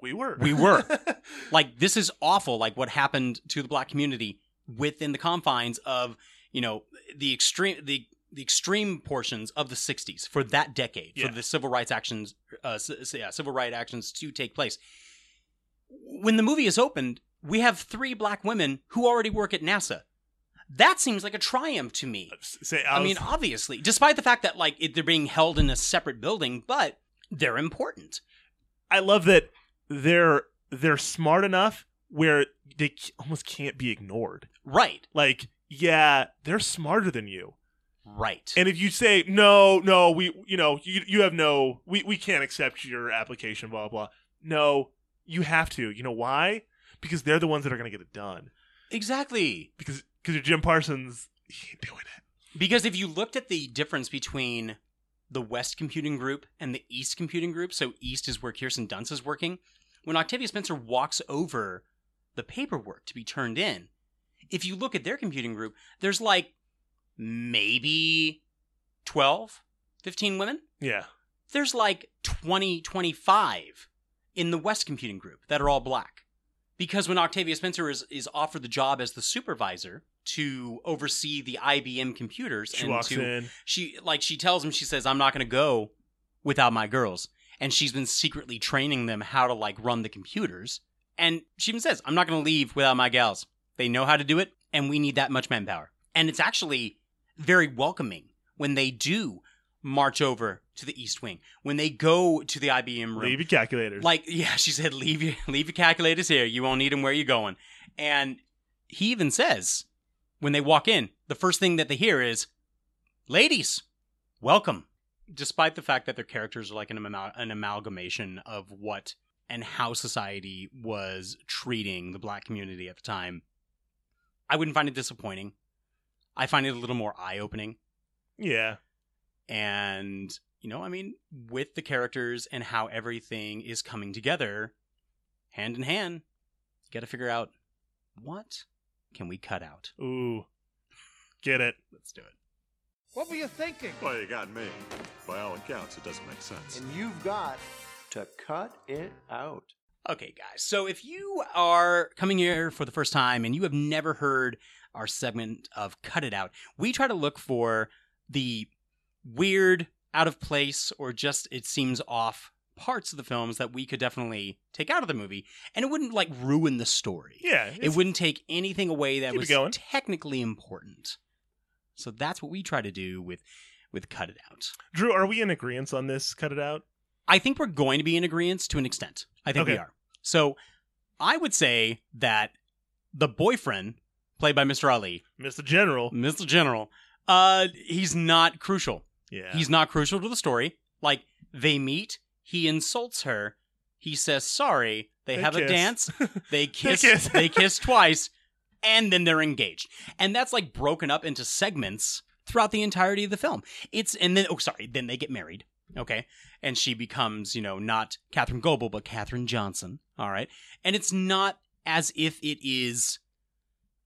we were. we were. [laughs] like this is awful. Like what happened to the black community within the confines of you know the extreme the the extreme portions of the 60s for that decade Yeah. for the civil rights actions uh, c- yeah, civil rights actions to take place when the movie is opened we have three black women who already work at nasa that seems like a triumph to me uh, Say, i mean obviously despite the fact that like it, they're being held in a separate building but they're important I love that they're they're smart enough where they almost can't be ignored. right Like, yeah, they're smarter than you. right And if you say no, no, we, you know, you you have no, we we can't accept your application, blah blah. No, you have to. You know why? Because they're the ones that are going to get it done. exactly Because because you're Jim Parsons, he ain't doing it. Because if you looked at the difference between the West Computing Group and the East Computing Group, so East is where Kirsten Dunst is working, when Octavia Spencer walks over the paperwork to be turned in, if you look at their computing group, there's like maybe 12, 15 women. Yeah. There's like 20, 25 in the West Computing Group that are all black. Because when Octavia Spencer is, is offered the job as the supervisor to oversee the IBM computers, She and walks to, in. she like she tells him she says I'm not going to go without my girls, and she's been secretly training them how to like run the computers, and she even says I'm not going to leave without my gals. They know how to do it, and we need that much manpower. And it's actually very welcoming when they do march over to the East Wing when they go to the IBM room. Leave your calculators. Like, yeah, [laughs] she said, leave your leave your calculators here. You won't need them where you're going. And he even says, when they walk in, the first thing that they hear is, "Ladies, welcome." Despite the fact that their characters are like an, amal- an amalgamation of what and how society was treating the black community at the time, I wouldn't find it disappointing. I find it a little more eye opening yeah. and you know i mean with the characters and how everything is coming together hand in hand you got to figure out what can we cut out Ooh. Get it. let's do it What were you thinking? Well, you got me. By all accounts, it doesn't make sense. And you've got to cut it out. okay guys so if you are coming here for the first time and you have never heard our segment of cut it out we try to look for the weird out of place or just it seems off parts of the films that we could definitely take out of the movie and it wouldn't like ruin the story Yeah. it wouldn't take anything away that was going. technically important. So that's what we try to do with with cut it out. Drew, are we in agreement on this? Cut it out. I think we're going to be in agreement to an extent. I think we are. So I would say that the boyfriend, played by Mr. Ali, Mr. General. Mr. General, uh, he's not crucial. Yeah. He's not crucial to the story. Like they meet, he insults her, he says sorry, they, They have a dance, [laughs] they kiss, kiss. they kiss twice, and then they're engaged. And that's like broken up into segments throughout the entirety of the film. It's and then oh sorry, then they get married. Okay. And she becomes, you know, not Katherine Goble, but Katherine Johnson. All right. And it's not as if it is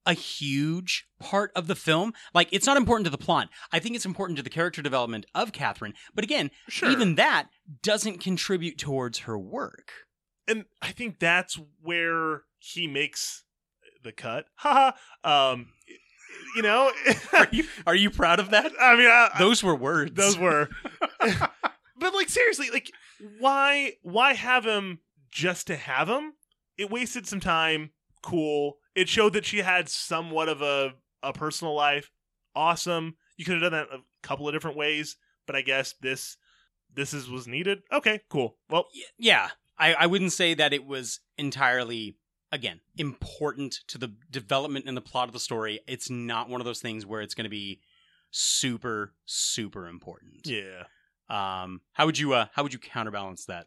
a huge part of the film. Like, it's not important to the plot. I think it's important to the character development of Katherine. But again, Sure. even that doesn't contribute towards her work. and I think that's where he makes the cut. [laughs] Haha. um, you know, [laughs] Are you are you proud of that? I mean, I, Those were words. those were. [laughs] but like seriously, like why why have him just to have him? It wasted some time. Cool. It showed that she had somewhat of a a personal life. Awesome. You could have done that a couple of different ways, but I guess this this is was needed. Okay, cool. Well, yeah. I, I wouldn't say that it was entirely again important to the development and the plot of the story. It's not one of those things where it's going to be super super important. Yeah. Um, how would you uh, how would you counterbalance that?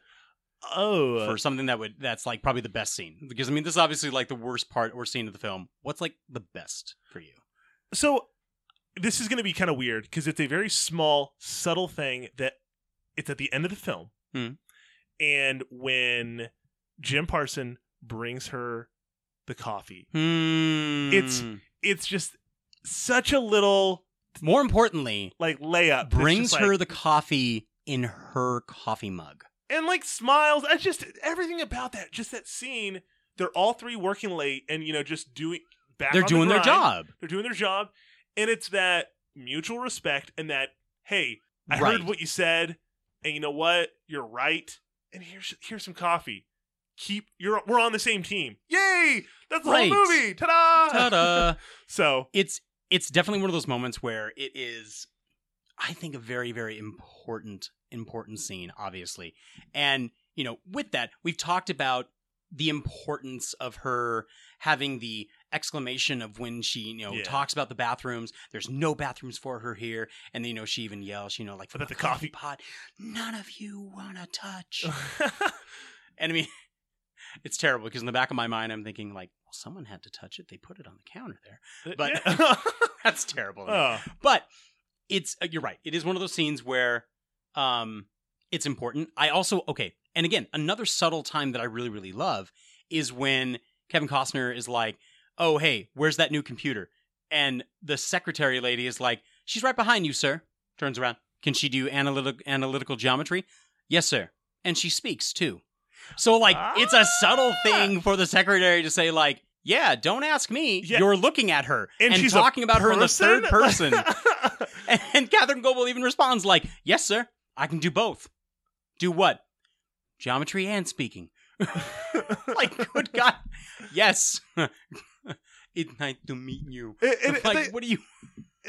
Oh, for something that would that's like probably the best scene because I mean this is obviously like the worst part or scene of the film. What's like the best for you? So this is going to be kind of weird because it's a very small, subtle thing that it's at the end of the film, Hmm. and when Jim Parson brings her the coffee, Hmm. it's it's just such a little. More importantly, like layup brings her like- the coffee in her coffee mug. And like smiles. I just everything about that, just that scene. They're all three working late, and you know, just doing. Back They're on the doing their job. They're doing their job, and it's that mutual respect and that hey, I Right. heard what you said, and you know what, you're right. And here's here's some coffee. Keep you're we're on the same team. Yay! That's the Right. whole movie. Ta-da! Ta-da! [laughs] so it's it's definitely one of those moments where it is I think a very very important important scene obviously. And you know, with that, we've talked about the importance of her having the exclamation of when she, you know, Yeah. talks about the bathrooms. There's no bathrooms for her here, and you know she even yells, you know, like "For the coffee- pot. None of you want to touch. [laughs] and I mean, [laughs] it's terrible because in the back of my mind, I'm thinking like, well, someone had to touch it. They put it on the counter there, but [laughs] that's terrible. Oh. But it's uh, you're right. It is one of those scenes where um it's important. I also okay, and again, another subtle time that I really really love is when Kevin Costner is like, "Oh, hey, where's that new computer?" And the secretary lady is like, "She's right behind you, sir." Turns around. Can she do analytic analytical geometry? Yes, sir. And she speaks too. So like it's a subtle thing for the secretary to say like, "Yeah, don't ask me. You're looking at her And and, she's talking about her in the third person? [laughs] person." and, and Katherine Goble even responds like, "Yes, sir. I can do both. Do what? Geometry and speaking." [laughs] like, good [laughs] God, yes. [laughs] it's nice to meet you. It- it- like, they- what do you?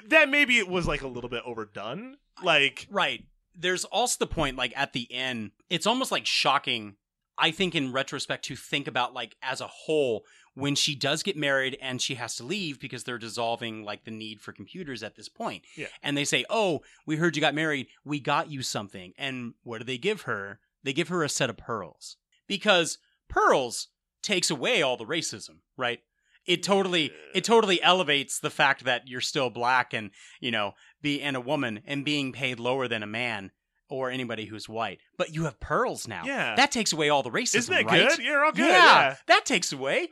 that maybe it was like a little bit overdone. Like Right. There's also the point, like at the end, it's almost like shocking. I think in retrospect to think about like as a whole when she does get married and she has to leave because they're dissolving like the need for computers at this point. Yeah. And they say, "Oh, we heard you got married. We got you something." And what do they give her? They give her a set of pearls because pearls takes away all the racism, right? It totally it totally elevates the fact that you're still black and, you know, be and a woman and being paid lower than a man or anybody who's white. But you have pearls now. Yeah. That takes away all the racism, Isn't that right? good? You're all good, yeah. That takes away.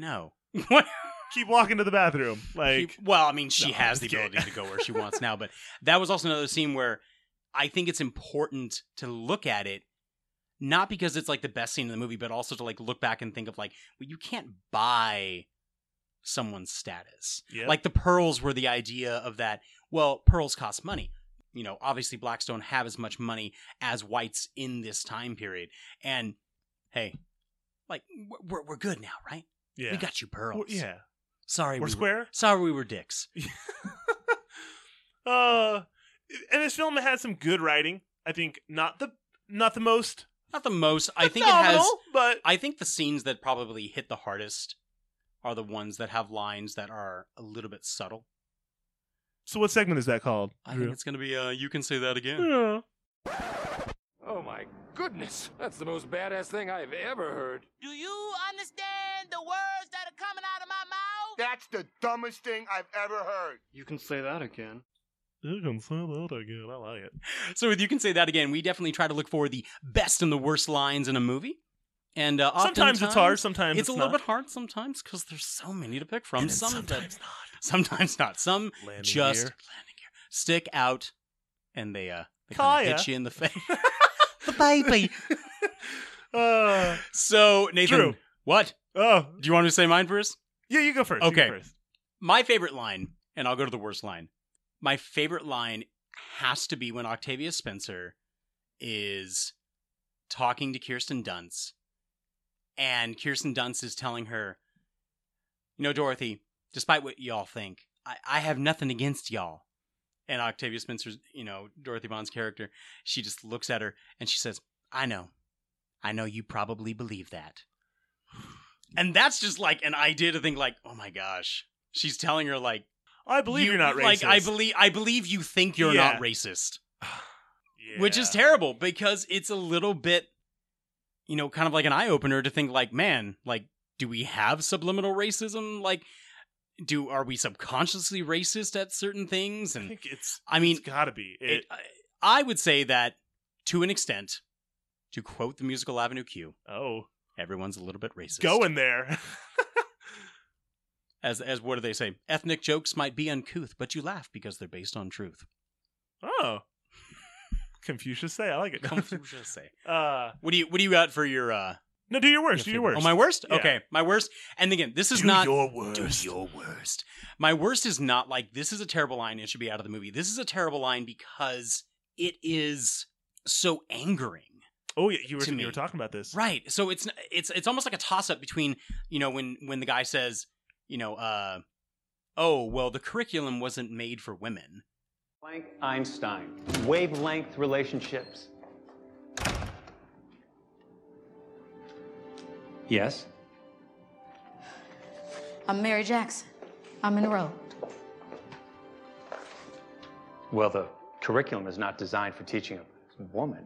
No. [laughs] keep walking to the bathroom. Like well, I mean, she No, has the ability to go where she wants now, but [laughs] that was also another scene where I think it's important to look at it not because it's like the best scene in the movie, but also to like look back and think of like, well, you can't buy someone's status. Yep. Like the pearls were the idea of that. Well, pearls cost money. You know, obviously blacks don't have as much money as whites in this time period. And hey, like we're we're good now, right? Yeah. We got you pearls. Well, yeah. Sorry, We're we square? Were, sorry, we were dicks. [laughs] Uh, and this film had some good writing. I think not the not the most Not the most. I think it has. but I think the scenes that probably hit the hardest are the ones that have lines that are a little bit subtle. So what segment is that called? I think it's gonna be. Uh, you can say that again. Yeah. Oh my goodness, that's the most badass thing I've ever heard. Do you understand the words That's the dumbest thing I've ever heard. You can say that again. You can say that again. I like it. So with you can say that again. We definitely try to look for the best and the worst lines in a movie. And uh, Sometimes it's hard, sometimes it's, it's a little not. bit hard. Sometimes because there's so many to pick from. Some sometimes that, sometimes not. Some Landing just gear. landing gear stick out, and they uh they kinda hit you in the face. [laughs] the baby. Uh, [laughs] So Nathan, Drew. what? Oh, Do you want me to say mine first? Yeah, you go first. you go Okay. first. My favorite line, and I'll go to the worst line. My favorite line has to be when Octavia Spencer is talking to Kirsten Dunst, and Kirsten Dunst is telling her, You know, Dorothy, despite what y'all think, I, I have nothing against y'all. And Octavia Spencer's, you know, Dorothy Vaughan's character, she just looks at her and she says, I know. I know you probably believe that. And that's just like an idea to think like, oh my gosh, she's telling her like, I believe you, are not racist. Like I believe I believe you think you're Yeah. not racist. [sighs] Which is terrible because it's a little bit you know, kind of like an eye opener to think like, man, like do we have subliminal racism? Like do are we subconsciously racist at certain things and I think it's. I mean, it's gotta be. It, it, I, I would say that to an extent, to quote the musical Avenue Q, oh, everyone's a little bit racist. going there. [laughs] As as what do they say? Ethnic jokes might be uncouth, but you laugh because they're based on truth. oh, Confucius say. I like it. Confucius say. [laughs] Uh, What do you what do you got for your uh no, do your worst. Do your worst. Oh, my worst? Yeah. Okay, my worst. And again, this is Do not your worst. Do your worst. My worst is not like this is a terrible line. It should be out of the movie. This is a terrible line because it is so angering. Oh yeah, you were to me. you were talking about this. Right. So it's it's it's almost like a toss up between you know when when the guy says you know uh oh well the curriculum wasn't made for women. Planck Einstein. Wavelength relationships. Yes? I'm Mary Jackson. I'm enrolled. Well, the curriculum is not designed for teaching a woman.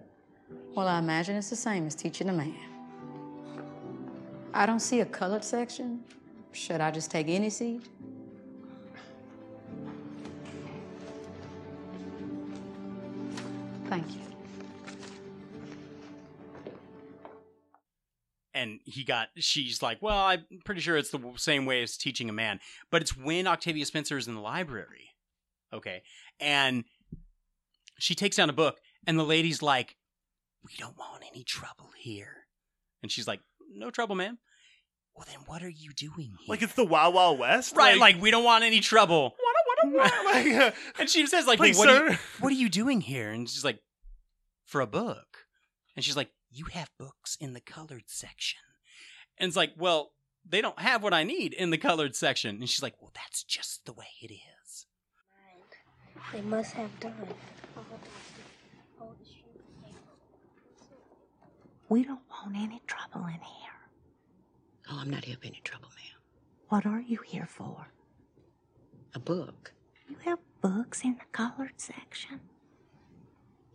Well, I imagine it's the same as teaching a man. I don't see a colored section. Should I just take any seat? Thank you. and he got she's like well i'm pretty sure it's the same way as teaching a man but it's when octavia spencer is in the library okay and she takes down a book and the lady's like we don't want any trouble here. And she's like no trouble ma'am. Well then what are you doing here? Like it's the Wild Wild West. right like, we don't want any trouble. [laughs] [laughs] Like, uh, and she says like Please, what, are you, sir. what are you doing here? And she's like for a book. And she's like you have books in the colored section. And it's like well they don't have what i need in the colored section. And she's like well that's just the way it is. They must have done. We don't want any trouble in here. Oh, I'm not here for any trouble, ma'am. What are you here for? A book. You have books in the colored section.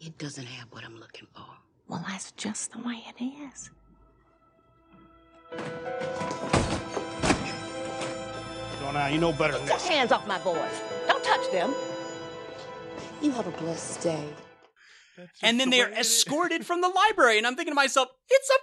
It doesn't have what I'm looking for. Well, that's just the way it is. So now you know better than Get this. your hands off my boys. Don't touch them. You have a blessed day. And then they're escorted from the [laughs] library and i'm thinking to myself it's a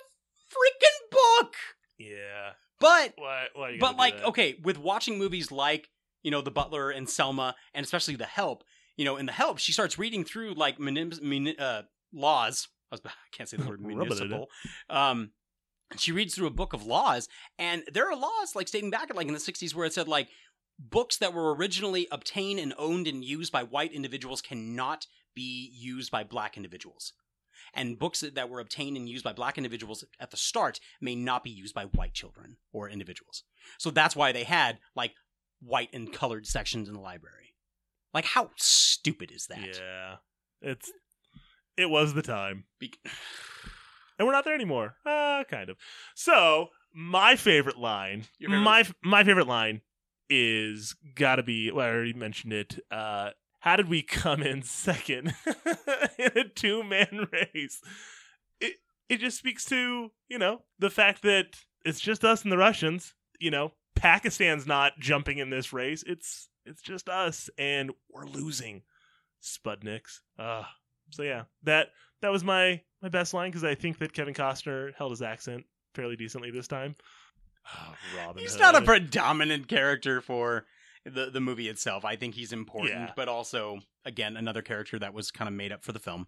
freaking book Yeah. but Why? Why but like that? okay with watching movies like you know the butler and selma and especially the help you know in the help she starts reading through like munim- uh, laws I, was, [laughs] I can't say the word [laughs] Rub it in. municipal um she reads through a book of laws and there are laws like dating back at like in the 60s where it said like books that were originally obtained and owned and used by white individuals cannot be used by black individuals and books that were obtained and used by black individuals at the start may not be used by white children or individuals. So that's why they had like white and colored sections in the library. Like how stupid is that? Yeah. It's it was the time. Be- [sighs] and we're not there anymore. Uh kind of. So, my favorite line, favorite- my my favorite line is got to be well, I already mentioned it. Uh how did we come in second [laughs] in a two-man race? It it just speaks to, you know, the fact that it's just us and the Russians, you know, Pakistan's not jumping in this race. It's it's just us and we're losing. Spudniks. Uh so yeah, that that was my my best line because I think that Kevin Costner held his accent fairly decently this time. Oh, Robin He's Hood. not a predominant character for the the movie itself. I think he's important, Yeah. but also again another character that was kind of made up for the film.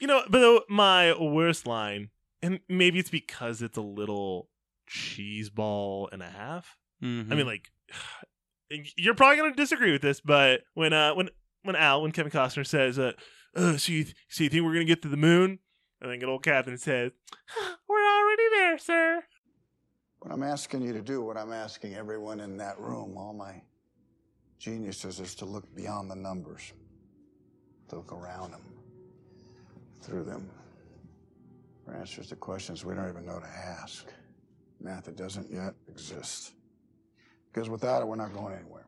You know, but though my worst line, and maybe it's because it's a little cheese ball and a half. I Mm-hmm. mean, like, [sighs] you're probably gonna disagree with this, but when uh when when Al when Kevin Costner says, uh, oh, so you th- so you think we're gonna get to the moon? And then good old Captain says, "We're already there, sir." What I'm asking you to do, what I'm asking everyone in that room, all my geniuses, is to look beyond the numbers, to look around them, through them, for answers to questions we don't even know to ask. Math that doesn't yet exist. Because without it, we're not going anywhere.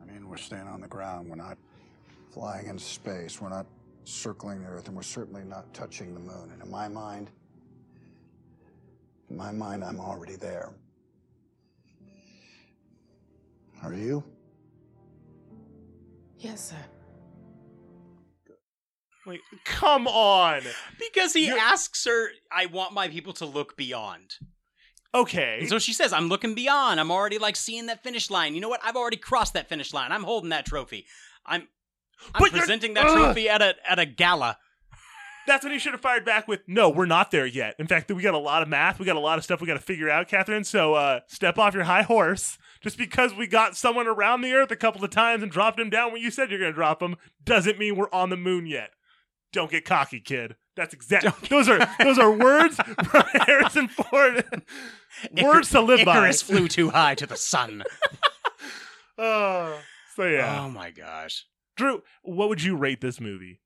I mean, we're staying on the ground. We're not flying into space. We're not circling the Earth, and we're certainly not touching the moon. And in my mind, in my mind, I'm already there. Are you? Yes, sir. Like, come on. Because he asks her, I want my people to look beyond. Okay. And so she says, I'm looking beyond. I'm already like seeing that finish line. You know what? I've already crossed that finish line. I'm holding that trophy. I'm I'm But you're- presenting that Ugh. trophy at a at a gala. That's when he should have fired back with, "No, we're not there yet. In fact, we got a lot of math. We got a lot of stuff we got to figure out, Katherine. So uh, step off your high horse. Just because we got someone around the Earth a couple of times and dropped him down when you said you're going to drop him doesn't mean we're on the moon yet. Don't get cocky, kid. That's exact. Those are [laughs] those are words from [laughs] Harrison Ford. words to live by. Icarus flew too high to the sun. Oh, [laughs] so yeah. Oh my gosh. Drew, what would you rate this movie?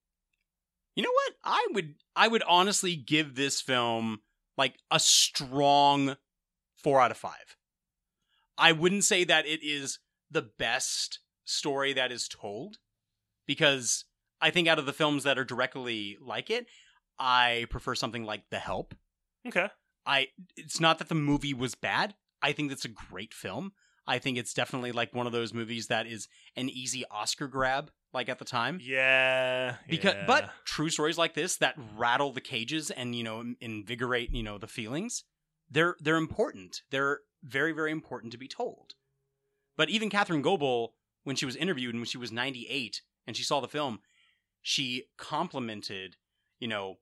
You know what? I would I would honestly give this film like a strong 4 out of 5. I wouldn't say that it is the best story that is told because I think out of the films that are directly like it, I prefer something like The Help. Okay. I it's not that the movie was bad. I think it's a great film. I think it's definitely like one of those movies that is an easy Oscar grab like at the time. Yeah. Because yeah. but true stories like this that rattle the cages and you know invigorate, you know, the feelings, they're they're important. They're very very important to be told. But even Katherine Goble when she was interviewed and when she was 98 and she saw the film, she complimented, you know,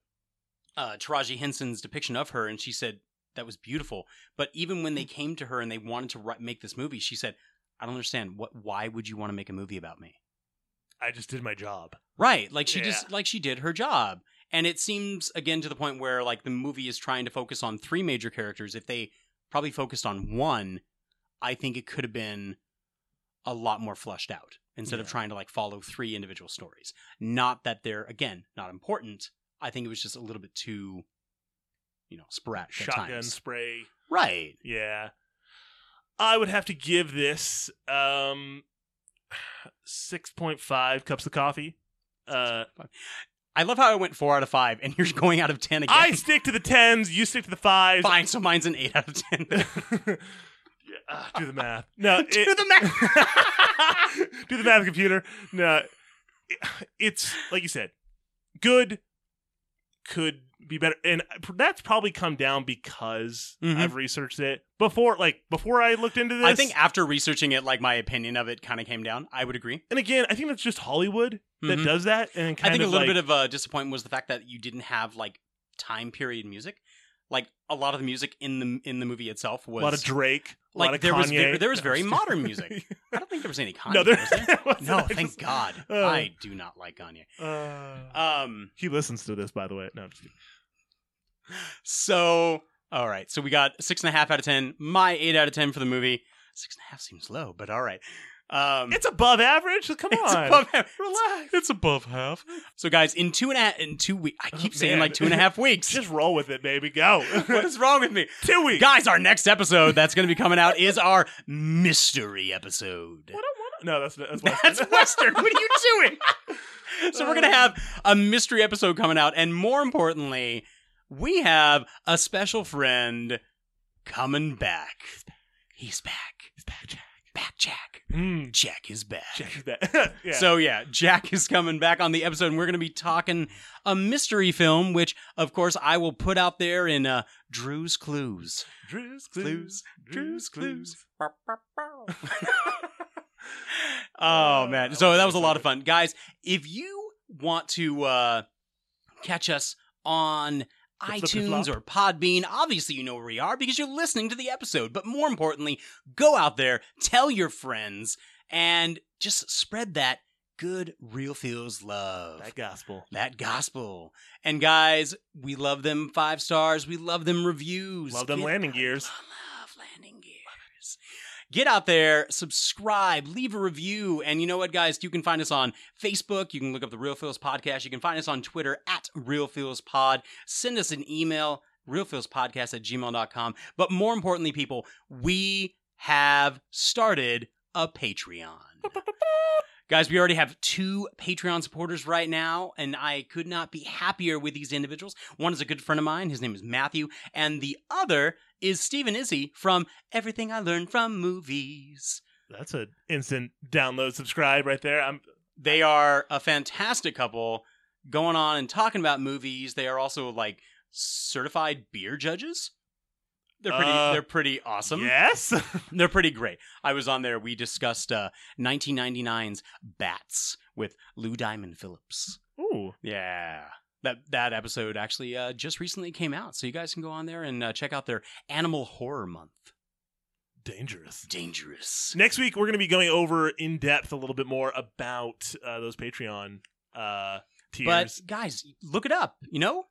uh, Taraji Henson's depiction of her, and she said that was beautiful. But even when they came to her and they wanted to write, make this movie, she said, "I don't understand. What? Why would you want to make a movie about me?" I just did my job. Right, like she Yeah. just like she did her job. And it seems again to the point where like the movie is trying to focus on three major characters. If they probably focused on one, I think it could have been a lot more fleshed out instead of trying to like follow three individual stories. Not that they're again not important. I think it was just a little bit too, you know, sporadic at Shotgun spray. Right. Yeah. I would have to give this um 6.5 cups of coffee. Uh I love how I went four out of five, and you're going out of ten again. I stick to the 10s, you stick to the 5s. Fine, so mine's an eight out of ten. [laughs] Ah, do the math. No, [laughs] do it- the math. [laughs] do the math computer. No. it- It's like you said, good could be better and that's probably come down because Mhm. I've researched it. Before like before I looked into this I think after researching it, like my opinion of it kind of came down. I would agree. and again, I think that's just Hollywood that Mhm. does that and kind I think of a little like, bit of a disappointment was the fact that you didn't have like time period music. Like a lot of the music in the in the movie itself was a lot of Drake, a Like lot of there was Kanye. very, there was very modern music. [laughs] I don't think there was any Kanye. No, there was there? [laughs] no, thank just- God. uh, I do not like Kanye. Uh, Um. he listens to this, by the way. No, I'm just kidding. So all right. So we got six and a half out of ten. My eight out of ten for the movie. Six and a half seems low, but all right. Um, it's above average. Come It's on, above average. relax. It's above half. So, guys, in two and a half, in two weeks, I keep saying Oh, Man. like two and a half [laughs] weeks. Just roll with it, baby. Go. [laughs] what is wrong with me? [laughs] Two weeks. Guys, our next episode that's going to be coming out is our mystery episode. What on one? No, that's that's Western. That's Western. What are you doing? so we're gonna have a mystery episode coming out, and more importantly, we have a special friend coming back. He's back. He's back, Jack. Back, Jack. Mm. Jack is back. Jack is back. [laughs] yeah. So yeah, Jack is coming back on the episode, and we're going to be talking a mystery film, which of course I will put out there in uh, Drew's Clues. Drew's Clues. Drew's Clues. [laughs] oh man, so that was a lot of fun, guys. If you want to uh, catch us on The flip and iTunes or Podbean, obviously you know where we are because you're listening to the episode. But more importantly, go out there, tell your friends, and just spread that good real feels love. that gospel. That gospel. And guys, we love them five stars. We love them reviews. Love them Get- landing gears. Get out there, subscribe, leave a review. And you know what, guys? You can find us on Facebook. You can look up the Reel Feels Podcast. You can find us on Twitter at Reel Feels Pod. Send us an email reelfeelspodcast at gmail.com. But more importantly, people, we have started a Patreon. Guys, we already have two Patreon supporters right now, and I could not be happier with these individuals. One is a good friend of mine, his name is Matthew, and the other is Stephen Izzy from Everything I Learned from Movies. That's an instant download, subscribe right there. I'm They are a fantastic couple going on and talking about movies. They are also like certified beer judges. They're pretty. Uh, they're pretty awesome. yes. [laughs] they're pretty great. I was on there. We discussed uh, 1999's Bats with Lou Diamond Phillips. Ooh. Yeah. That that episode actually uh, just recently came out, so you guys can go on there and uh, check out their Animal Horror Month. Dangerous. Dangerous. Next week we're going to be going over in depth a little bit more about uh, those Patreon uh, tiers. But guys, look it up. You know,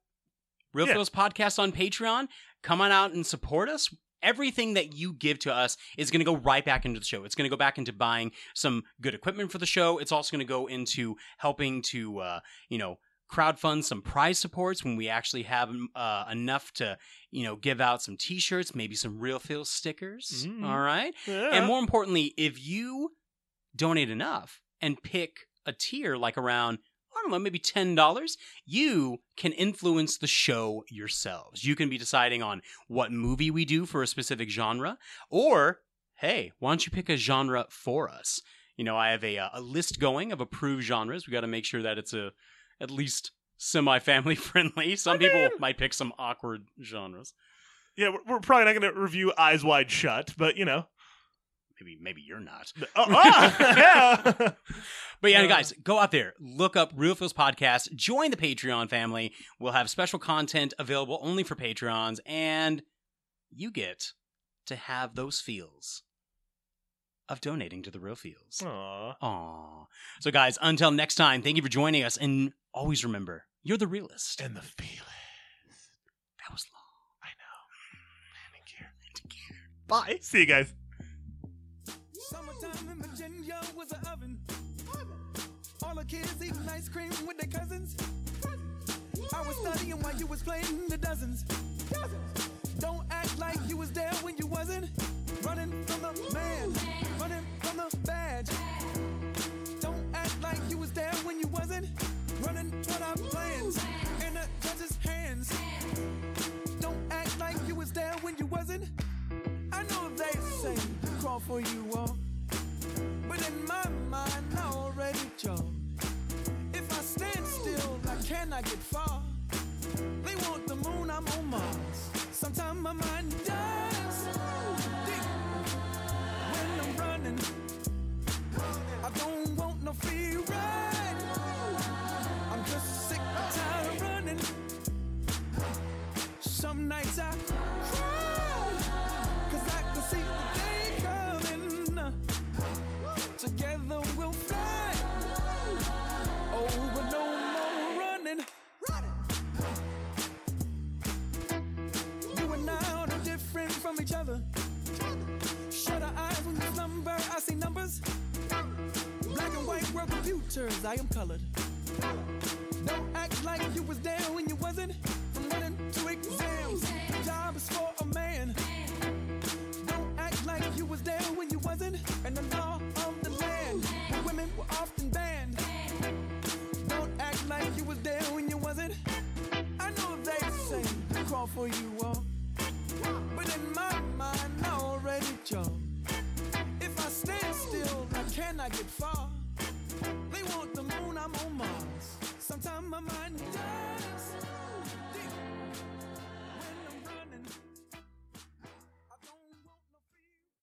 Reel Yeah. Feels Podcast on Patreon. Come on out and support us. Everything that you give to us is going to go right back into the show. It's going to go back into buying some good equipment for the show. It's also going to go into helping to, uh, you know, crowdfund some prize supports when we actually have uh, enough to, you know, give out some T-shirts, maybe some Reel feel stickers. Mm. All right, Yeah. and more importantly, if you donate enough and pick a tier like around I don't know, maybe $10, you can influence the show yourselves. You can be deciding on what movie we do for a specific genre, or hey, why don't you pick a genre for us? You know, I have a, uh, a list going of approved genres. We got to make sure that it's a at least semi family [laughs] friendly. Some people might pick some awkward genres. yeah, we're, we're probably not going to review Eyes Wide Shut, but you know. Maybe maybe you're not. Oh, ah, [laughs] yeah. But yeah, Uh, guys, go out there, look up Reel Feels Podcast, join the Patreon family. We'll have special content available only for Patreons, and you get to have those feels of donating to the Reel Feels. Aw. Aw. So, guys, until next time, thank you for joining us, and always remember, you're the realist. And the feelist. That was long. I know. Mm, Take care. Take care. Bye. See you guys. Summertime in Virginia was an oven. All the kids eating ice cream with their cousins. I was studying while you was playing the dozens. Don't act like you was there when you wasn't. Running from the man, running from the badge. Don't act like you was there when you wasn't. Running toward our plans in the judge's hands. Don't act like you was there when you wasn't. I know they say crawl for you all. But in my mind, I already jump. If I stand still, I cannot get far. They want the moon, I'm on Mars. Sometimes my mind dies running. I don't want no ride. I. Black and white world computers. I am colored. Don't act like you was there when you wasn't. From running to exams, the job is for a man. Don't act like you was there when you wasn't. And the law of the land, women were often banned. Don't act like you was there when you wasn't. I know they say crawl for you all, but in my mind I already jumped. I get far. They want the moon, I'm on Mars. Sometimes my mind dies.